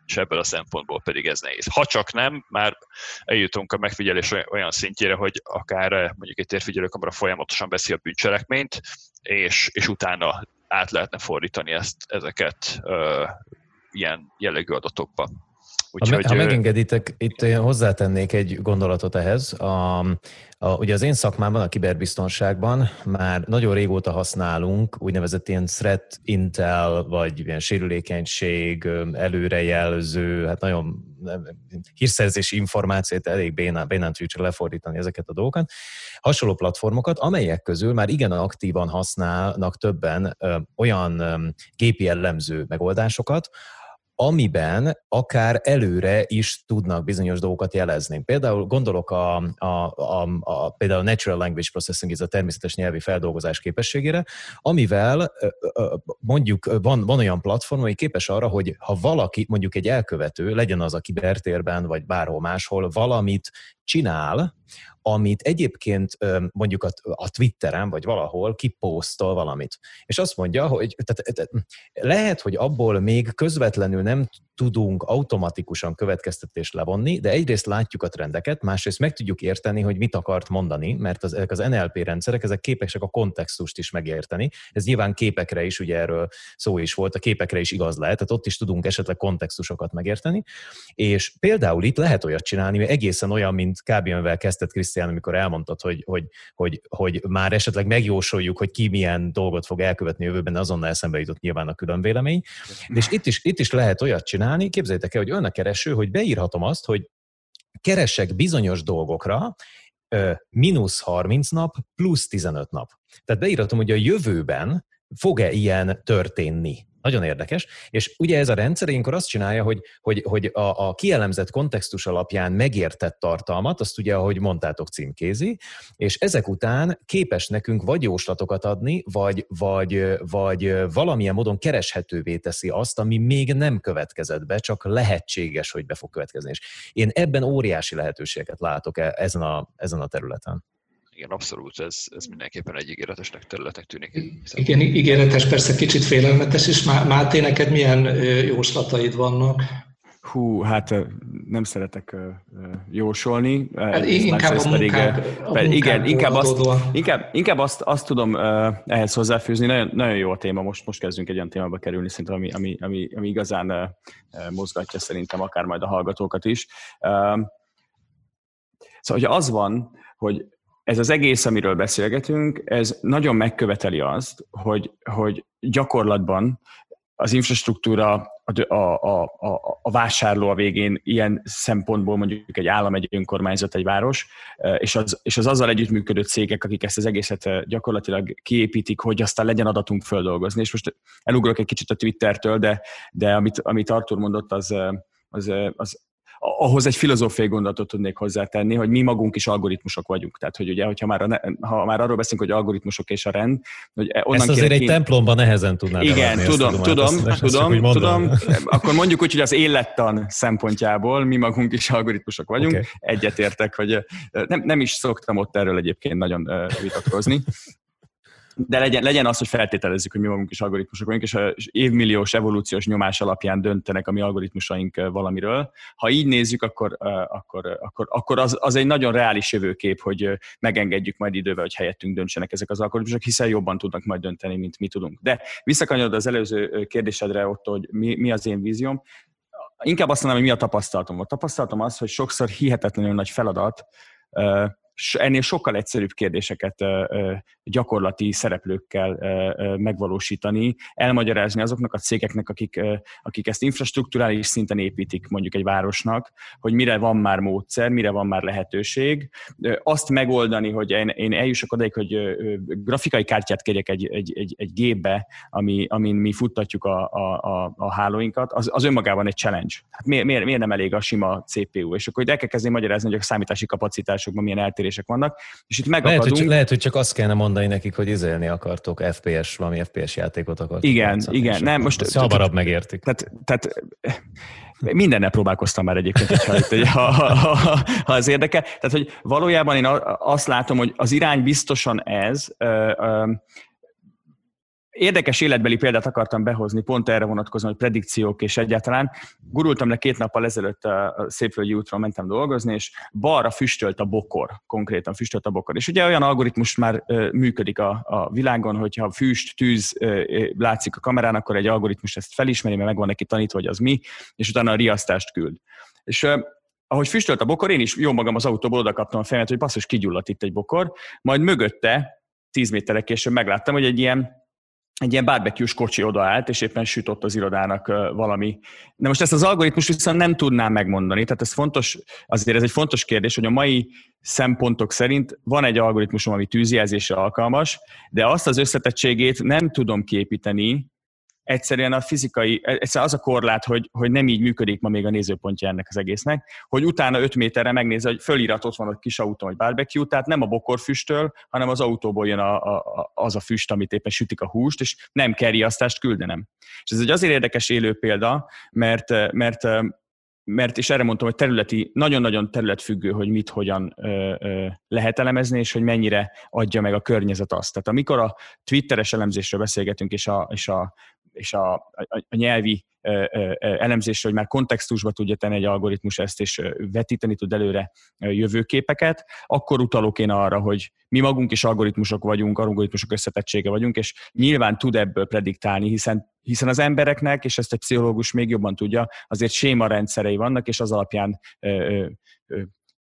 és ebből a szempontból pedig ez nehéz. Ha csak nem, már eljutunk a megfigyelés olyan szintjére, hogy akár mondjuk egy térfigyelőkamera folyamatosan veszi a bűncselekményt, és, és utána át lehetne fordítani ezt, ezeket ilyen jellegű adatokba. Úgyhogy, ha, me, ha megengeditek, itt én hozzátennék egy gondolatot ehhez. A, a, ugye az én szakmában, a kiberbiztonságban már nagyon régóta használunk úgynevezett ilyen threat intel, vagy ilyen sérülékenység, előrejelző, hát nagyon hírszerzési információt elég bénán, bénán tudjuk lefordítani ezeket a dolgokat. Hasonló platformokat, amelyek közül már igen aktívan használnak többen ö, olyan ö, gépi jellemző megoldásokat, amiben akár előre is tudnak bizonyos dolgokat jelezni. Például gondolok a, a, a, a például Natural Language Processing, ez a természetes nyelvi feldolgozás képességére, amivel mondjuk van, van olyan platform, ami képes arra, hogy ha valaki, mondjuk egy elkövető, legyen az a kibertérben, vagy bárhol máshol, valamit csinál, amit egyébként mondjuk a, Twitteren vagy valahol kiposztol valamit. És azt mondja, hogy tehát, lehet, hogy abból még közvetlenül nem tudunk automatikusan következtetést levonni, de egyrészt látjuk a trendeket, másrészt meg tudjuk érteni, hogy mit akart mondani, mert az, ezek az NLP rendszerek, ezek képesek a kontextust is megérteni. Ez nyilván képekre is, ugye erről szó is volt, a képekre is igaz lehet, tehát ott is tudunk esetleg kontextusokat megérteni. És például itt lehet olyat csinálni, hogy egészen olyan, mint kb. amivel kezdett Krisztián, amikor elmondtad, hogy, hogy, hogy, hogy már esetleg megjósoljuk, hogy ki milyen dolgot fog elkövetni jövőben, azonnal eszembe jutott nyilván a külön vélemény. És itt is, itt is lehet olyat csinálni, csinálni, képzeljétek el, hogy olyan a kereső, hogy beírhatom azt, hogy keresek bizonyos dolgokra, mínusz 30 nap, plusz 15 nap. Tehát beírhatom, hogy a jövőben fog-e ilyen történni. Nagyon érdekes. És ugye ez a rendszer ilyenkor azt csinálja, hogy, hogy, hogy a, a kielemzett kontextus alapján megértett tartalmat, azt ugye, ahogy mondtátok, címkézi, és ezek után képes nekünk vagy jóslatokat adni, vagy, vagy, vagy valamilyen módon kereshetővé teszi azt, ami még nem következett be, csak lehetséges, hogy be fog következni. És én ebben óriási lehetőségeket látok e, ezen a, ezen a területen igen, abszolút, ez, ez mindenképpen egy ígéretesnek területnek tűnik. Igen, ígéretes, persze kicsit félelmetes is. Máté, neked milyen jóslataid vannak? Hú, hát nem szeretek jósolni. Hát inkább a pedig, a igen, inkább, azt, inkább, inkább azt, azt tudom ehhez hozzáfűzni. Nagyon, nagyon jó a téma, most, most kezdünk egy olyan témába kerülni, szerintem, ami, ami, ami, ami igazán mozgatja szerintem akár majd a hallgatókat is. Szóval, hogyha az van, hogy ez az egész, amiről beszélgetünk, ez nagyon megköveteli azt, hogy, hogy gyakorlatban az infrastruktúra, a, a, a, a vásárló a végén ilyen szempontból mondjuk egy állam, egy önkormányzat, egy város, és az, és az azzal együttműködő cégek, akik ezt az egészet gyakorlatilag kiépítik, hogy aztán legyen adatunk földolgozni. És most elugrok egy kicsit a Twittertől, de, de amit, amit Artur mondott, az, az, az ahhoz egy filozófiai gondolatot tudnék hozzátenni, hogy mi magunk is algoritmusok vagyunk. Tehát, hogy ugye, hogyha már, a, ha már arról beszélünk, hogy algoritmusok és a rend, hogy onnan Ezt azért egy én... templomban nehezen tudnád Igen, tudom, tudom, tudom, ezt, tudom, ezt tudom. Akkor mondjuk úgy, hogy az élettan szempontjából mi magunk is algoritmusok vagyunk. Okay. Egyetértek, hogy nem, nem is szoktam ott erről egyébként nagyon vitatkozni de legyen, legyen az, hogy feltételezzük, hogy mi magunk is algoritmusok vagyunk, és a évmilliós evolúciós nyomás alapján döntenek a mi algoritmusaink valamiről. Ha így nézzük, akkor, akkor, akkor, akkor az, az egy nagyon reális jövőkép, hogy megengedjük majd idővel, hogy helyettünk döntsenek ezek az algoritmusok, hiszen jobban tudnak majd dönteni, mint mi tudunk. De visszakanyarod az előző kérdésedre ott, hogy mi, mi az én vízióm, inkább azt mondanám, hogy mi a tapasztalatom. A tapasztalatom az, hogy sokszor hihetetlenül nagy feladat ennél sokkal egyszerűbb kérdéseket gyakorlati szereplőkkel megvalósítani, elmagyarázni azoknak a cégeknek, akik, akik ezt infrastruktúrális szinten építik mondjuk egy városnak, hogy mire van már módszer, mire van már lehetőség, azt megoldani, hogy én, én eljussak odaig, hogy grafikai kártyát kérjek egy, egy, egy, egy gépbe, ami, amin mi futtatjuk a, a, a, a hálóinkat, az, az önmagában egy challenge. Hát miért, miért, miért nem elég a sima CPU? És akkor el kell kezdeni magyarázni, hogy a számítási kapacitásokban milyen eltérések vannak, és itt megakadunk. Lehet, hogy csak, lehet, hogy csak azt kellene mondani nekik, hogy izélni akartok, FPS, valami FPS játékot akartok. Igen, játszani, igen. Nem, most, hamarabb megértik. Tehát, tehát Mindennel próbálkoztam már egyébként, ha, ha, ha, ha, ha ez érdekel. Tehát, hogy valójában én azt látom, hogy az irány biztosan ez, Érdekes életbeli példát akartam behozni, pont erre vonatkozóan, hogy predikciók és egyáltalán. Gurultam le két nappal ezelőtt a Szépvölgyi útról mentem dolgozni, és balra füstölt a bokor, konkrétan füstölt a bokor. És ugye olyan algoritmus már működik a, a világon, hogyha füst, tűz látszik a kamerán, akkor egy algoritmus ezt felismeri, mert megvan neki tanítva, hogy az mi, és utána a riasztást küld. És ahogy füstölt a bokor, én is jó magam az autóból oda kaptam a fejemet, hogy basszus, kigyulladt itt egy bokor, majd mögötte, tíz méterek később megláttam, hogy egy ilyen egy ilyen barbecue kocsi odaállt, és éppen sütött az irodának valami. De most ezt az algoritmus viszont nem tudnám megmondani, tehát ez fontos, azért ez egy fontos kérdés, hogy a mai szempontok szerint van egy algoritmusom, ami tűzjelzésre alkalmas, de azt az összetettségét nem tudom képíteni, egyszerűen a fizikai, egyszerűen az a korlát, hogy, hogy nem így működik ma még a nézőpontja ennek az egésznek, hogy utána 5 méterre megnézze, hogy fölírat ott van a kis autó, hogy barbecue, tehát nem a bokorfüsttől, hanem az autóból jön a, a, az a füst, amit éppen sütik a húst, és nem kell riasztást küldenem. És ez egy azért érdekes élő példa, mert, mert mert, és erre mondtam, hogy területi, nagyon-nagyon területfüggő, hogy mit, hogyan ö, ö, lehet elemezni, és hogy mennyire adja meg a környezet azt. Tehát amikor a Twitteres elemzésről beszélgetünk, és a, és a és a, a, a nyelvi elemzésre, hogy már kontextusba tudja tenni egy algoritmus ezt, és vetíteni tud előre jövőképeket, akkor utalok én arra, hogy mi magunk is algoritmusok vagyunk, algoritmusok összetettsége vagyunk, és nyilván tud ebből prediktálni, hiszen, hiszen az embereknek, és ezt egy pszichológus még jobban tudja, azért séma rendszerei vannak, és az alapján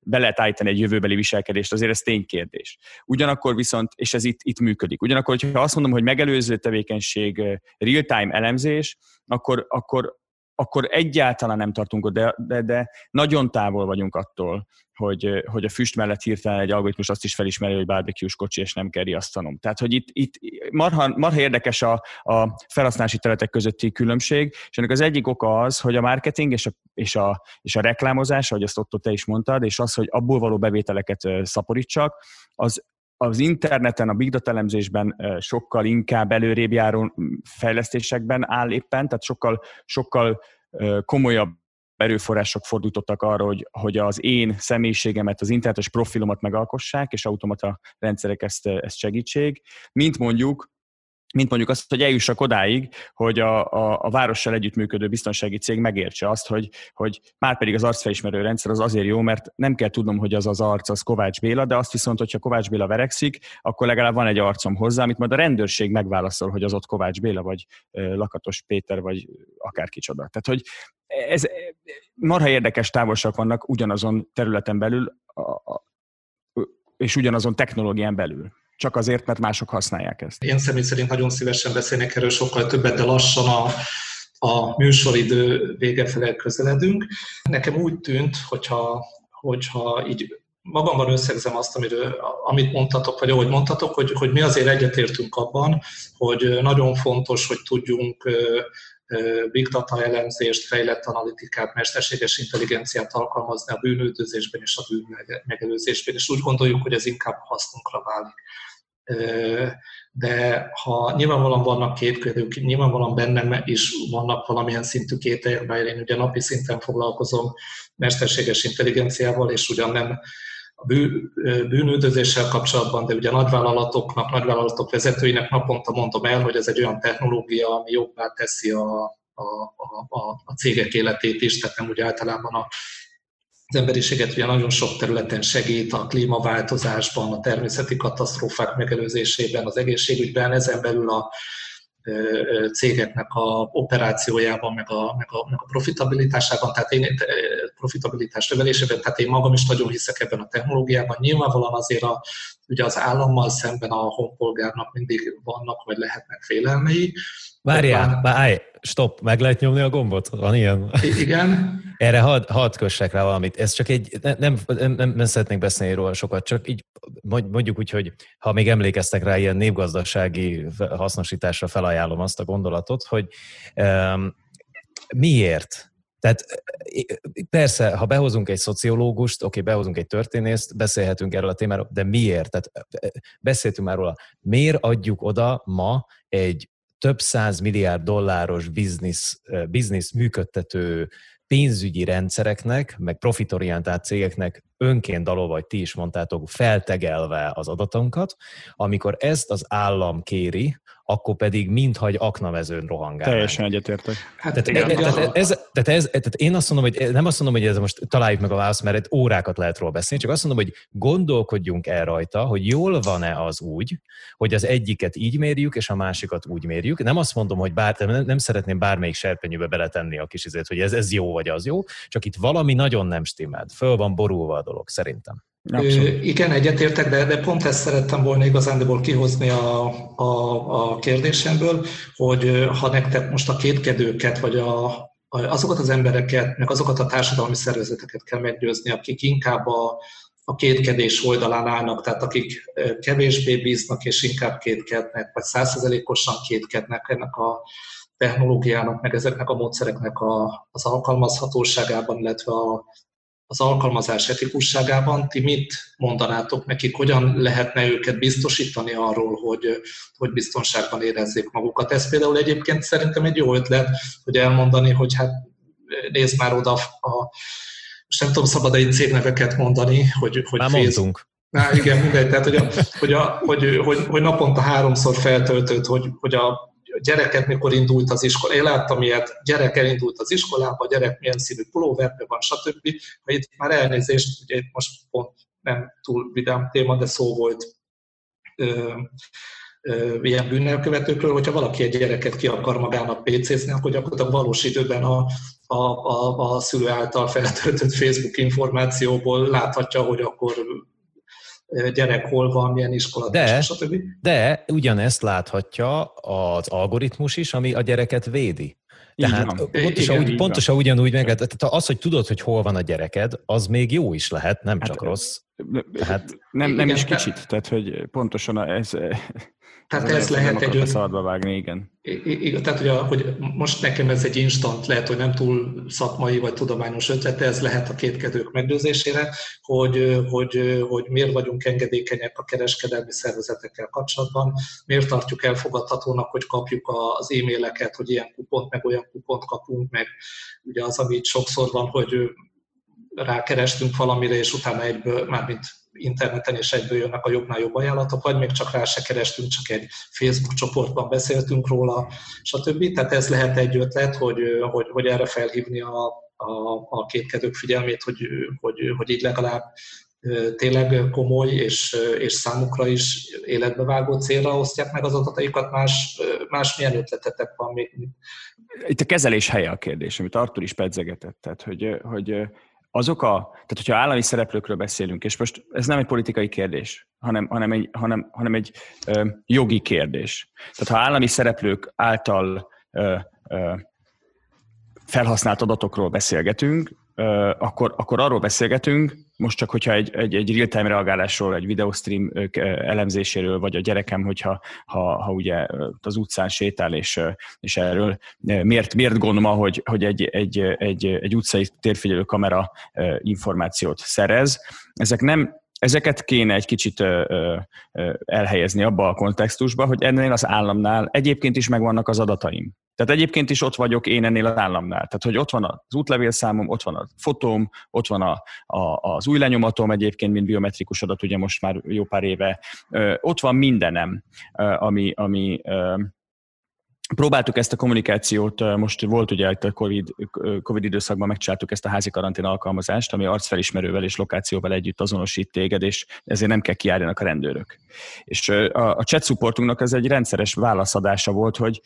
be lehet állítani egy jövőbeli viselkedést, azért ez ténykérdés. Ugyanakkor viszont, és ez itt, itt működik, ugyanakkor, hogyha azt mondom, hogy megelőző tevékenység real-time elemzés, akkor, akkor, akkor egyáltalán nem tartunk ott, de, de, de nagyon távol vagyunk attól, hogy, hogy a füst mellett hirtelen egy algoritmus azt is felismeri, hogy barbecue kocsi, és nem kell riasztanom. Tehát, hogy itt, itt marha, marha érdekes a, a felhasználási területek közötti különbség, és ennek az egyik oka az, hogy a marketing és a, és a, és a reklámozás, ahogy azt Otto te is mondtad, és az, hogy abból való bevételeket szaporítsak, az az interneten, a big data elemzésben sokkal inkább előrébb járó fejlesztésekben áll éppen, tehát sokkal, sokkal komolyabb erőforrások fordítottak arra, hogy, hogy az én személyiségemet, az internetes profilomat megalkossák, és automata rendszerek ezt, ezt segítség, mint mondjuk mint mondjuk azt, hogy eljussak odáig, hogy a, a, a várossal együttműködő biztonsági cég megértse azt, hogy, hogy már pedig az arcfelismerő rendszer az azért jó, mert nem kell tudnom, hogy az az arc az Kovács Béla, de azt viszont, hogyha Kovács Béla verekszik, akkor legalább van egy arcom hozzá, amit majd a rendőrség megválaszol, hogy az ott Kovács Béla, vagy Lakatos Péter, vagy akár kicsoda. Tehát, hogy ez marha érdekes távolságok vannak ugyanazon területen belül, és ugyanazon technológián belül csak azért, mert mások használják ezt. Én személy szerint nagyon szívesen beszélnek erről sokkal többet, de lassan a, a műsoridő vége felé közeledünk. Nekem úgy tűnt, hogyha, hogyha így magamban összegzem azt, amiről, amit mondtatok, vagy ahogy mondtatok, hogy, hogy mi azért egyetértünk abban, hogy nagyon fontos, hogy tudjunk big data elemzést, fejlett analitikát, mesterséges intelligenciát alkalmazni a bűnöldözésben és a bűn megelőzésben, és úgy gondoljuk, hogy ez inkább hasznunkra válik. De ha nyilvánvalóan vannak képkörök, nyilvánvalóan bennem is vannak valamilyen szintű kételjek, bár én ugye napi szinten foglalkozom mesterséges intelligenciával, és ugyan nem bűnüldözéssel kapcsolatban, de ugye a nagyvállalatoknak, nagyvállalatok vezetőinek naponta mondom el, hogy ez egy olyan technológia, ami jobbá teszi a, a, a, a cégek életét is, tehát nem úgy általában a az emberiséget ugye nagyon sok területen segít, a klímaváltozásban, a természeti katasztrófák megelőzésében, az egészségügyben, ezen belül a cégeknek a operációjában, meg a, meg a, meg a profitabilitásában, tehát én profitabilitás növelésében, tehát én magam is nagyon hiszek ebben a technológiában. Nyilvánvalóan azért a, ugye az állammal szemben a honpolgárnak mindig vannak, vagy lehetnek félelmei. Várjál, várj, stop, meg lehet nyomni a gombot? Van ilyen? Igen. Erre hadd had kössek rá valamit. Ez csak egy, nem, nem, nem, nem szeretnék beszélni róla sokat, csak így mondjuk úgy, hogy ha még emlékeztek rá ilyen népgazdasági hasznosításra felajánlom azt a gondolatot, hogy um, miért? Tehát persze, ha behozunk egy szociológust, oké, behozunk egy történészt, beszélhetünk erről a témáról, de miért? Tehát beszéltünk már róla. Miért adjuk oda ma egy több száz milliárd dolláros biznisz, biznisz működtető pénzügyi rendszereknek, meg profitorientált cégeknek önként dalol, vagy ti is mondtátok, feltegelve az adatunkat, amikor ezt az állam kéri, akkor pedig minthagy aknavezőn rohangál. Teljesen egyetértek. Hát, tehát, igen. tehát, ez, tehát, ez, tehát én azt mondom, hogy nem azt mondom, hogy ez most találjuk meg a választ, mert órákat lehet róla beszélni, csak azt mondom, hogy gondolkodjunk el rajta, hogy jól van-e az úgy, hogy az egyiket így mérjük, és a másikat úgy mérjük. Nem azt mondom, hogy bár, nem, nem szeretném bármelyik serpenyőbe beletenni a kis izét, hogy ez, ez jó vagy az jó, csak itt valami nagyon nem stimmel. Föl van borulva a dolog, szerintem. Abszolút. Igen, egyetértek, de, de pont ezt szerettem volna igazándiból kihozni a, a, a kérdésemből, hogy ha nektek most a kétkedőket, vagy a, azokat az embereket, meg azokat a társadalmi szervezeteket kell meggyőzni, akik inkább a, a kétkedés oldalán állnak, tehát akik kevésbé bíznak és inkább kétkednek, vagy százszerzelékosan kétkednek ennek a technológiának, meg ezeknek a módszereknek a, az alkalmazhatóságában, illetve a, az alkalmazás etikusságában, ti mit mondanátok nekik, hogyan lehetne őket biztosítani arról, hogy, hogy biztonságban érezzék magukat. Ez például egyébként szerintem egy jó ötlet, hogy elmondani, hogy hát nézd már oda a, most nem tudom szabad egy cégneveket mondani, hogy, hogy Már mondtunk. Na, igen, mindegy, tehát hogy, a, hogy, a, hogy, hogy, hogy naponta háromszor feltöltött, hogy, hogy a gyereket mikor indult az iskola. Én láttam ilyet, gyerek elindult az iskolába, gyerek milyen színű pulóverbe van, stb. Ha itt már elnézést, ugye itt most pont nem túl vidám téma, de szó volt ö, ö, ilyen bűnnelkövetőkről, hogyha valaki egy gyereket ki akar magának PC-zni, akkor gyakorlatilag valós időben a, a, a, a szülő által feltöltött Facebook információból láthatja, hogy akkor gyerek hol van, milyen iskola, de, stb. De ugyanezt láthatja az algoritmus is, ami a gyereket védi. Tehát pontosan, Igen, úgy, pontosan ugyanúgy meg, tehát az, hogy tudod, hogy hol van a gyereked, az még jó is lehet, nem hát, csak rossz. Tehát, nem, nem is kicsit, tehát hogy pontosan ez, tehát ez, ez lehet egy... Szabadba vágni, igen. Igen, tehát ugye, hogy most nekem ez egy instant, lehet, hogy nem túl szakmai vagy tudományos ötlet, ez lehet a kétkedők meggyőzésére, hogy, hogy, hogy miért vagyunk engedékenyek a kereskedelmi szervezetekkel kapcsolatban, miért tartjuk elfogadhatónak, hogy kapjuk az e-maileket, hogy ilyen kupont, meg olyan kupont kapunk, meg ugye az, ami sokszor van, hogy rákerestünk valamire, és utána egyből, mármint interneten és egyből jönnek a jobbnál jobb ajánlatok, vagy még csak rá se kerestünk, csak egy Facebook csoportban beszéltünk róla, stb. Tehát ez lehet egy ötlet, hogy, hogy, hogy erre felhívni a, a, a kétkedők figyelmét, hogy, hogy, hogy így legalább tényleg komoly és, és számukra is életbevágó célra osztják meg az adataikat, más, más milyen ötletetek van még? Itt a kezelés helye a kérdés, amit Artur is pedzegetett, tehát hogy, hogy azok a, tehát hogyha állami szereplőkről beszélünk, és most ez nem egy politikai kérdés, hanem, hanem egy, hanem, hanem egy ö, jogi kérdés. Tehát ha állami szereplők által ö, ö, felhasznált adatokról beszélgetünk, akkor, akkor arról beszélgetünk, most csak hogyha egy, egy, egy real-time reagálásról, egy videostream elemzéséről, vagy a gyerekem, hogyha ha, ha ugye az utcán sétál, és, és erről miért, miért gondolom, hogy, hogy egy, egy, egy, egy utcai térfigyelő kamera információt szerez. Ezek nem, ezeket kéne egy kicsit elhelyezni abba a kontextusba, hogy ennél az államnál egyébként is megvannak az adataim. Tehát egyébként is ott vagyok én ennél az államnál. Tehát, hogy ott van az útlevélszámom, ott van a fotóm, ott van a, a, az új lenyomatom egyébként, mint biometrikus adat, ugye most már jó pár éve. Ott van mindenem, ami, ami Próbáltuk ezt a kommunikációt, most volt ugye itt a COVID, COVID időszakban megcsináltuk ezt a házi karantén alkalmazást, ami arcfelismerővel és lokációval együtt azonosít téged, és ezért nem kell kiálljanak a rendőrök. És a, a chat supportunknak ez egy rendszeres válaszadása volt, hogy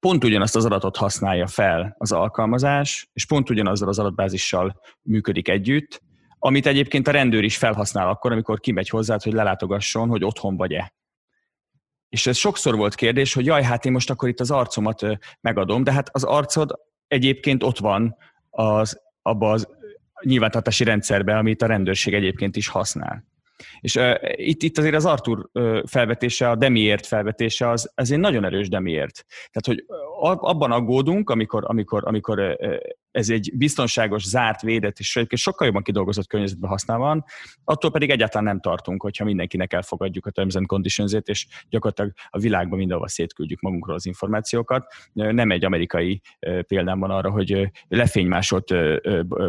pont ugyanazt az adatot használja fel az alkalmazás, és pont ugyanazzal az adatbázissal működik együtt, amit egyébként a rendőr is felhasznál akkor, amikor kimegy hozzá, hogy lelátogasson, hogy otthon vagy-e. És ez sokszor volt kérdés, hogy jaj, hát én most akkor itt az arcomat megadom, de hát az arcod egyébként ott van az, abba az nyilvántartási rendszerbe, amit a rendőrség egyébként is használ. És uh, itt, itt azért az Artur uh, felvetése, a Demiért felvetése az, az egy nagyon erős Demiért. Tehát, hogy abban aggódunk, amikor, amikor, amikor uh, ez egy biztonságos, zárt, védett és sokkal jobban kidolgozott környezetben használva van, attól pedig egyáltalán nem tartunk, hogyha mindenkinek elfogadjuk a terms and conditions és gyakorlatilag a világban mindenhova szétküldjük magunkról az információkat. Nem egy amerikai példám van arra, hogy lefénymásolt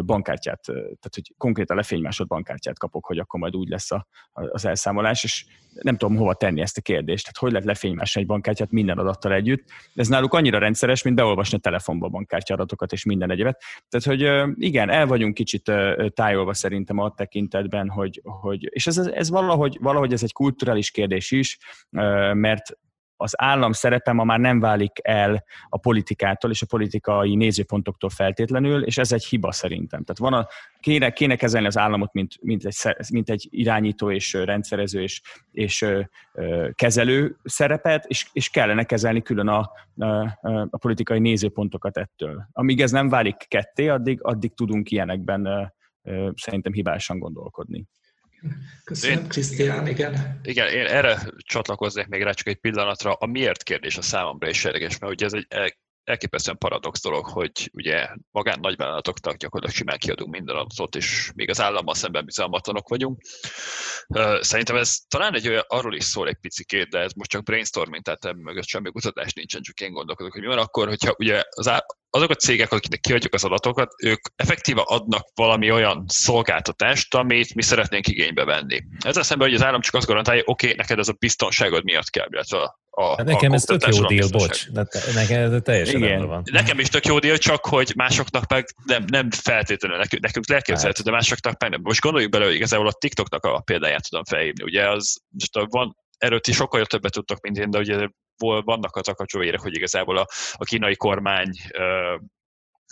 bankkártyát, tehát hogy konkrétan lefénymásolt bankkártyát kapok, hogy akkor majd úgy lesz az elszámolás, és nem tudom hova tenni ezt a kérdést. Tehát hogy lehet lefénymásolni egy bankkártyát minden adattal együtt. Ez náluk annyira rendszeres, mint beolvasni a telefonba a bankkártya adatokat és minden egyebet. Tehát, hogy igen, el vagyunk kicsit tájolva szerintem a tekintetben, hogy, hogy és ez, ez valahogy, valahogy ez egy kulturális kérdés is, mert az állam szerepe ma már nem válik el a politikától és a politikai nézőpontoktól feltétlenül, és ez egy hiba szerintem. Tehát van a, kéne, kéne kezelni az államot, mint, mint, egy, mint egy irányító és rendszerező és, és ö, kezelő szerepet, és, és kellene kezelni külön a, a, a politikai nézőpontokat ettől. Amíg ez nem válik ketté, addig, addig tudunk ilyenekben ö, szerintem hibásan gondolkodni. Köszönöm, Krisztián, igen. Igen, én erre csatlakoznék még rá csak egy pillanatra. A miért kérdés a számomra is érdekes, mert ugye ez egy elképesztően paradox dolog, hogy ugye magán nagyvállalatoknak gyakorlatilag simán kiadunk minden adatot, és még az állammal szemben bizalmatlanok vagyunk. Szerintem ez talán egy olyan, arról is szól egy picikét, de ez most csak brainstorming, tehát ebben mögött semmi kutatás nincsen, csak én gondolkodok, hogy mi van akkor, hogyha ugye az á, azok a cégek, akiknek kiadjuk az adatokat, ők effektíve adnak valami olyan szolgáltatást, amit mi szeretnénk igénybe venni. Ezzel szemben, hogy az állam csak azt garantálja, oké, okay, neked ez a biztonságod miatt kell, illetve a, hát nekem a ez tök jó deal, bocs. De te, nekem ez teljesen Igen. van. Nekem is tök jó deal, csak hogy másoknak meg nem, nem feltétlenül, nekünk, nekünk elképzelhető, hát. de másoknak meg nem. Most gondoljuk bele, hogy igazából a TikToknak a példáját tudom felhívni. Ugye az, most van, erről ti sokkal többet tudtok, mint én, de ugye vannak az akacsóérek, hogy igazából a, a kínai kormány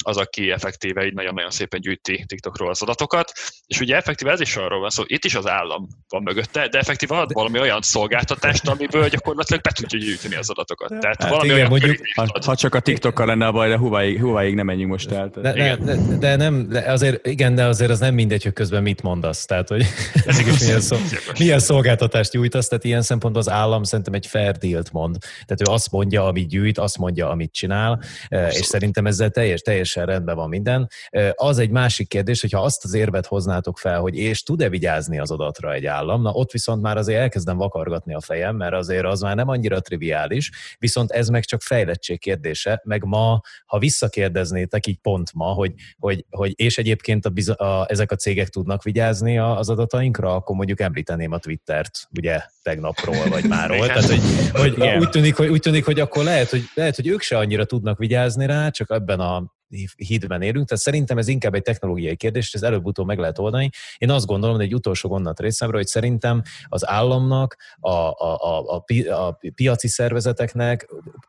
az, aki effektíve így nagyon-nagyon szépen gyűjti TikTokról az adatokat, és ugye effektíve ez is arról van szó, itt is az állam van mögötte, de effektíve ad valami olyan szolgáltatást, amiből gyakorlatilag be tudja gyűjteni az adatokat. Tehát hát valami igen, olyan mondjuk, ha, ha, csak a TikTokkal lenne a baj, de Huawei nem menjünk most el. De, de, de, de, nem, de azért, igen, de azért az nem mindegy, hogy közben mit mondasz. Tehát, hogy ez is *laughs* milyen, szó, milyen szolgáltatást nyújtasz, tehát ilyen szempontból az állam szerintem egy fair deal mond. Tehát ő azt mondja, amit gyűjt, azt mondja, amit csinál, Abszolút. és szerintem ezzel teljes, teljes teljesen rendben van minden. Az egy másik kérdés, hogyha azt az érvet hoznátok fel, hogy és tud-e vigyázni az adatra egy állam, na ott viszont már azért elkezdem vakargatni a fejem, mert azért az már nem annyira triviális, viszont ez meg csak fejlettség kérdése, meg ma, ha visszakérdeznétek így pont ma, hogy, hogy, hogy és egyébként a, a, ezek a cégek tudnak vigyázni az adatainkra, akkor mondjuk említeném a Twittert, ugye tegnapról, vagy máról. Tehát, hogy, hogy úgy, tűnik, hogy, úgy tűnik, hogy akkor lehet hogy, lehet, hogy ők se annyira tudnak vigyázni rá, csak ebben a hídben élünk, tehát szerintem ez inkább egy technológiai kérdés, és ez előbb-utóbb meg lehet oldani. Én azt gondolom, hogy egy utolsó gondot részemről, hogy szerintem az államnak, a, a, a, a, a piaci szervezeteknek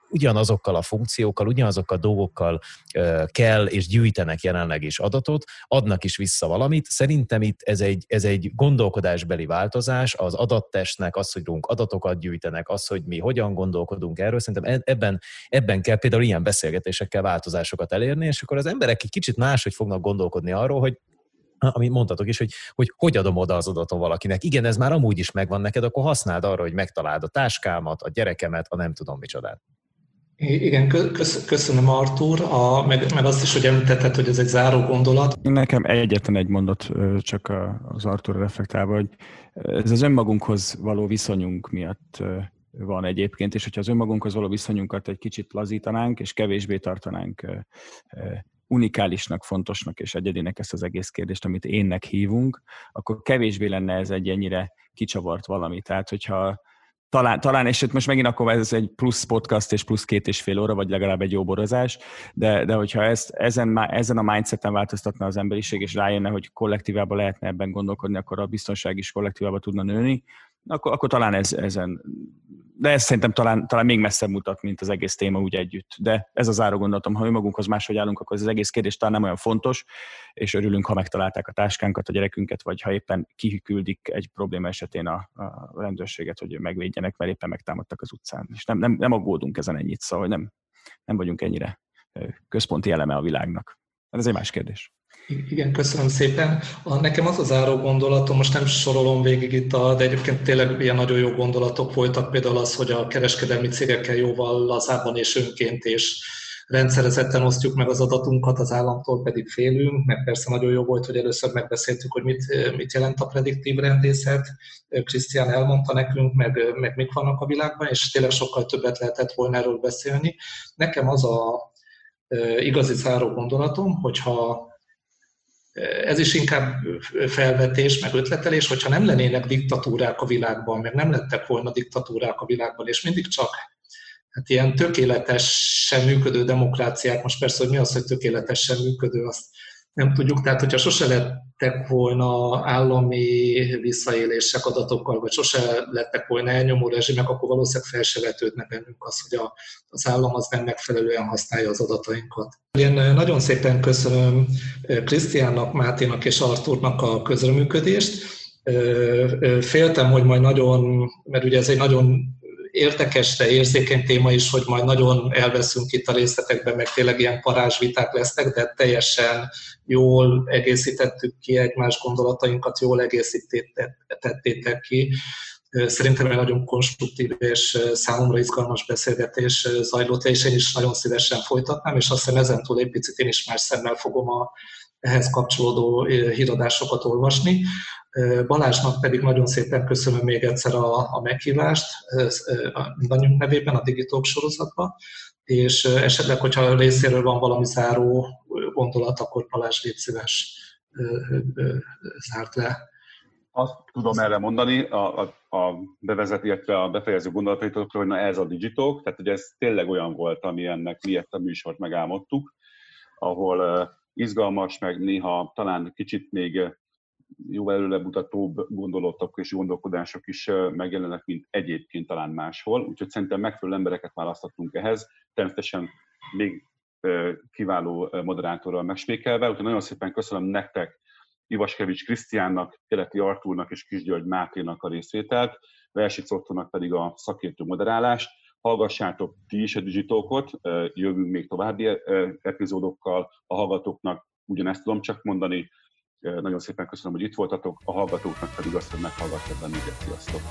ugyanazokkal a funkciókkal, ugyanazokkal a dolgokkal kell és gyűjtenek jelenleg is adatot, adnak is vissza valamit. Szerintem itt ez egy, ez egy gondolkodásbeli változás, az adattestnek az, hogy rólunk adatokat gyűjtenek, az, hogy mi hogyan gondolkodunk erről, szerintem e, ebben, ebben kell például ilyen beszélgetésekkel változásokat elérni, és akkor az emberek egy kicsit máshogy fognak gondolkodni arról, hogy amit mondtatok is, hogy, hogy hogy adom oda az adatom valakinek. Igen, ez már amúgy is megvan neked, akkor használd arra, hogy megtaláld a táskámat, a gyerekemet, a nem tudom micsodát. Igen, köszönöm Artur, a, meg, meg azt is, hogy említetted, hogy ez egy záró gondolat. Nekem egyetlen egy mondat csak az Artur reflektálva, hogy ez az önmagunkhoz való viszonyunk miatt van egyébként, és hogyha az önmagunkhoz való viszonyunkat egy kicsit lazítanánk, és kevésbé tartanánk unikálisnak, fontosnak és egyedinek ezt az egész kérdést, amit énnek hívunk, akkor kevésbé lenne ez egy ennyire kicsavart valami. Tehát, hogyha talán, talán, és most megint akkor ez egy plusz podcast és plusz két és fél óra, vagy legalább egy jó borozás, de, de hogyha ezt, ezen, ezen a mindseten változtatna az emberiség, és rájönne, hogy kollektívában lehetne ebben gondolkodni, akkor a biztonság is kollektívában tudna nőni, akkor, akkor talán ez, ezen de ez szerintem talán, talán még messzebb mutat, mint az egész téma úgy együtt. De ez az záró gondolatom, ha önmagunkhoz máshogy állunk, akkor ez az egész kérdés talán nem olyan fontos, és örülünk, ha megtalálták a táskánkat, a gyerekünket, vagy ha éppen kiküldik egy probléma esetén a, a rendőrséget, hogy megvédjenek, mert éppen megtámadtak az utcán. És nem, nem, nem aggódunk ezen ennyit, szóval nem, nem vagyunk ennyire központi eleme a világnak. Ez egy más kérdés. Igen, köszönöm szépen. A, nekem az az záró gondolatom, most nem sorolom végig itt, a, de egyébként tényleg ilyen nagyon jó gondolatok voltak, például az, hogy a kereskedelmi cégekkel jóval lazábban és önként és rendszerezetten osztjuk meg az adatunkat, az államtól pedig félünk, meg persze nagyon jó volt, hogy először megbeszéltük, hogy mit, mit jelent a prediktív rendészet. Krisztián elmondta nekünk, meg, meg mik vannak a világban, és tényleg sokkal többet lehetett volna erről beszélni. Nekem az a igazi záró gondolatom, hogyha ez is inkább felvetés, meg ötletelés, hogyha nem lennének diktatúrák a világban, meg nem lettek volna diktatúrák a világban, és mindig csak hát ilyen tökéletesen működő demokráciák, most persze, hogy mi az, hogy tökéletesen működő, azt nem tudjuk, tehát hogyha sose lettek volna állami visszaélések adatokkal, vagy sose lettek volna elnyomó rezsimek, akkor valószínűleg fel se vetődne bennünk az, hogy a, az állam az nem megfelelően használja az adatainkat. Én nagyon szépen köszönöm Krisztiánnak, Máténak és Arturnak a közreműködést. Féltem, hogy majd nagyon, mert ugye ez egy nagyon érdekes, de érzékeny téma is, hogy majd nagyon elveszünk itt a részletekben, meg tényleg ilyen parázsviták lesznek, de teljesen jól egészítettük ki egymás gondolatainkat, jól egészítettétek ki. Szerintem egy nagyon konstruktív és számomra izgalmas beszélgetés zajlott és én is nagyon szívesen folytatnám, és azt hiszem ezentúl egy picit én is más szemmel fogom a, ehhez kapcsolódó híradásokat olvasni. Balázsnak pedig nagyon szépen köszönöm még egyszer a, a meghívást mindannyiunk nevében a Digitalk sorozatba, és esetleg, hogyha részéről van valami záró gondolat, akkor Balázs légy szíves zárt le. Azt tudom erre mondani, a, a, a bevezet, illetve a befejező gondolataitokról, hogy na ez a Digitalk, tehát hogy ez tényleg olyan volt, ami ennek miért a műsort megálmodtuk, ahol izgalmas, meg néha talán kicsit még jó előlemutatóbb gondolatok és gondolkodások is megjelennek, mint egyébként talán máshol. Úgyhogy szerintem megfelelő embereket választottunk ehhez. Természetesen még kiváló moderátorral megspékelve. Úgyhogy nagyon szépen köszönöm nektek, Ivaskevics Krisztiánnak, Keleti Artúrnak és Kisgyörgy Máténak a részvételt, Versic Ottonak pedig a szakértő moderálást. Hallgassátok ti is a Digitalkot, jövünk még további epizódokkal, a hallgatóknak ugyanezt tudom csak mondani, nagyon szépen köszönöm, hogy itt voltatok, a hallgatóknak pedig azt, hogy meghallgattak bennünket. Sziasztok!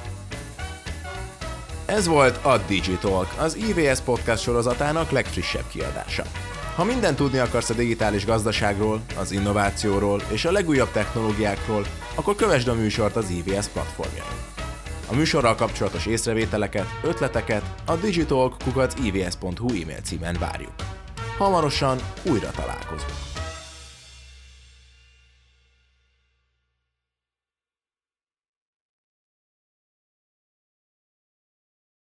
Ez volt a Digitalk, az IVS podcast sorozatának legfrissebb kiadása. Ha mindent tudni akarsz a digitális gazdaságról, az innovációról és a legújabb technológiákról, akkor kövesd a műsort az IVS platformjain. A műsorral kapcsolatos észrevételeket, ötleteket a digitalk.ivs.hu e-mail címen várjuk. Hamarosan újra találkozunk.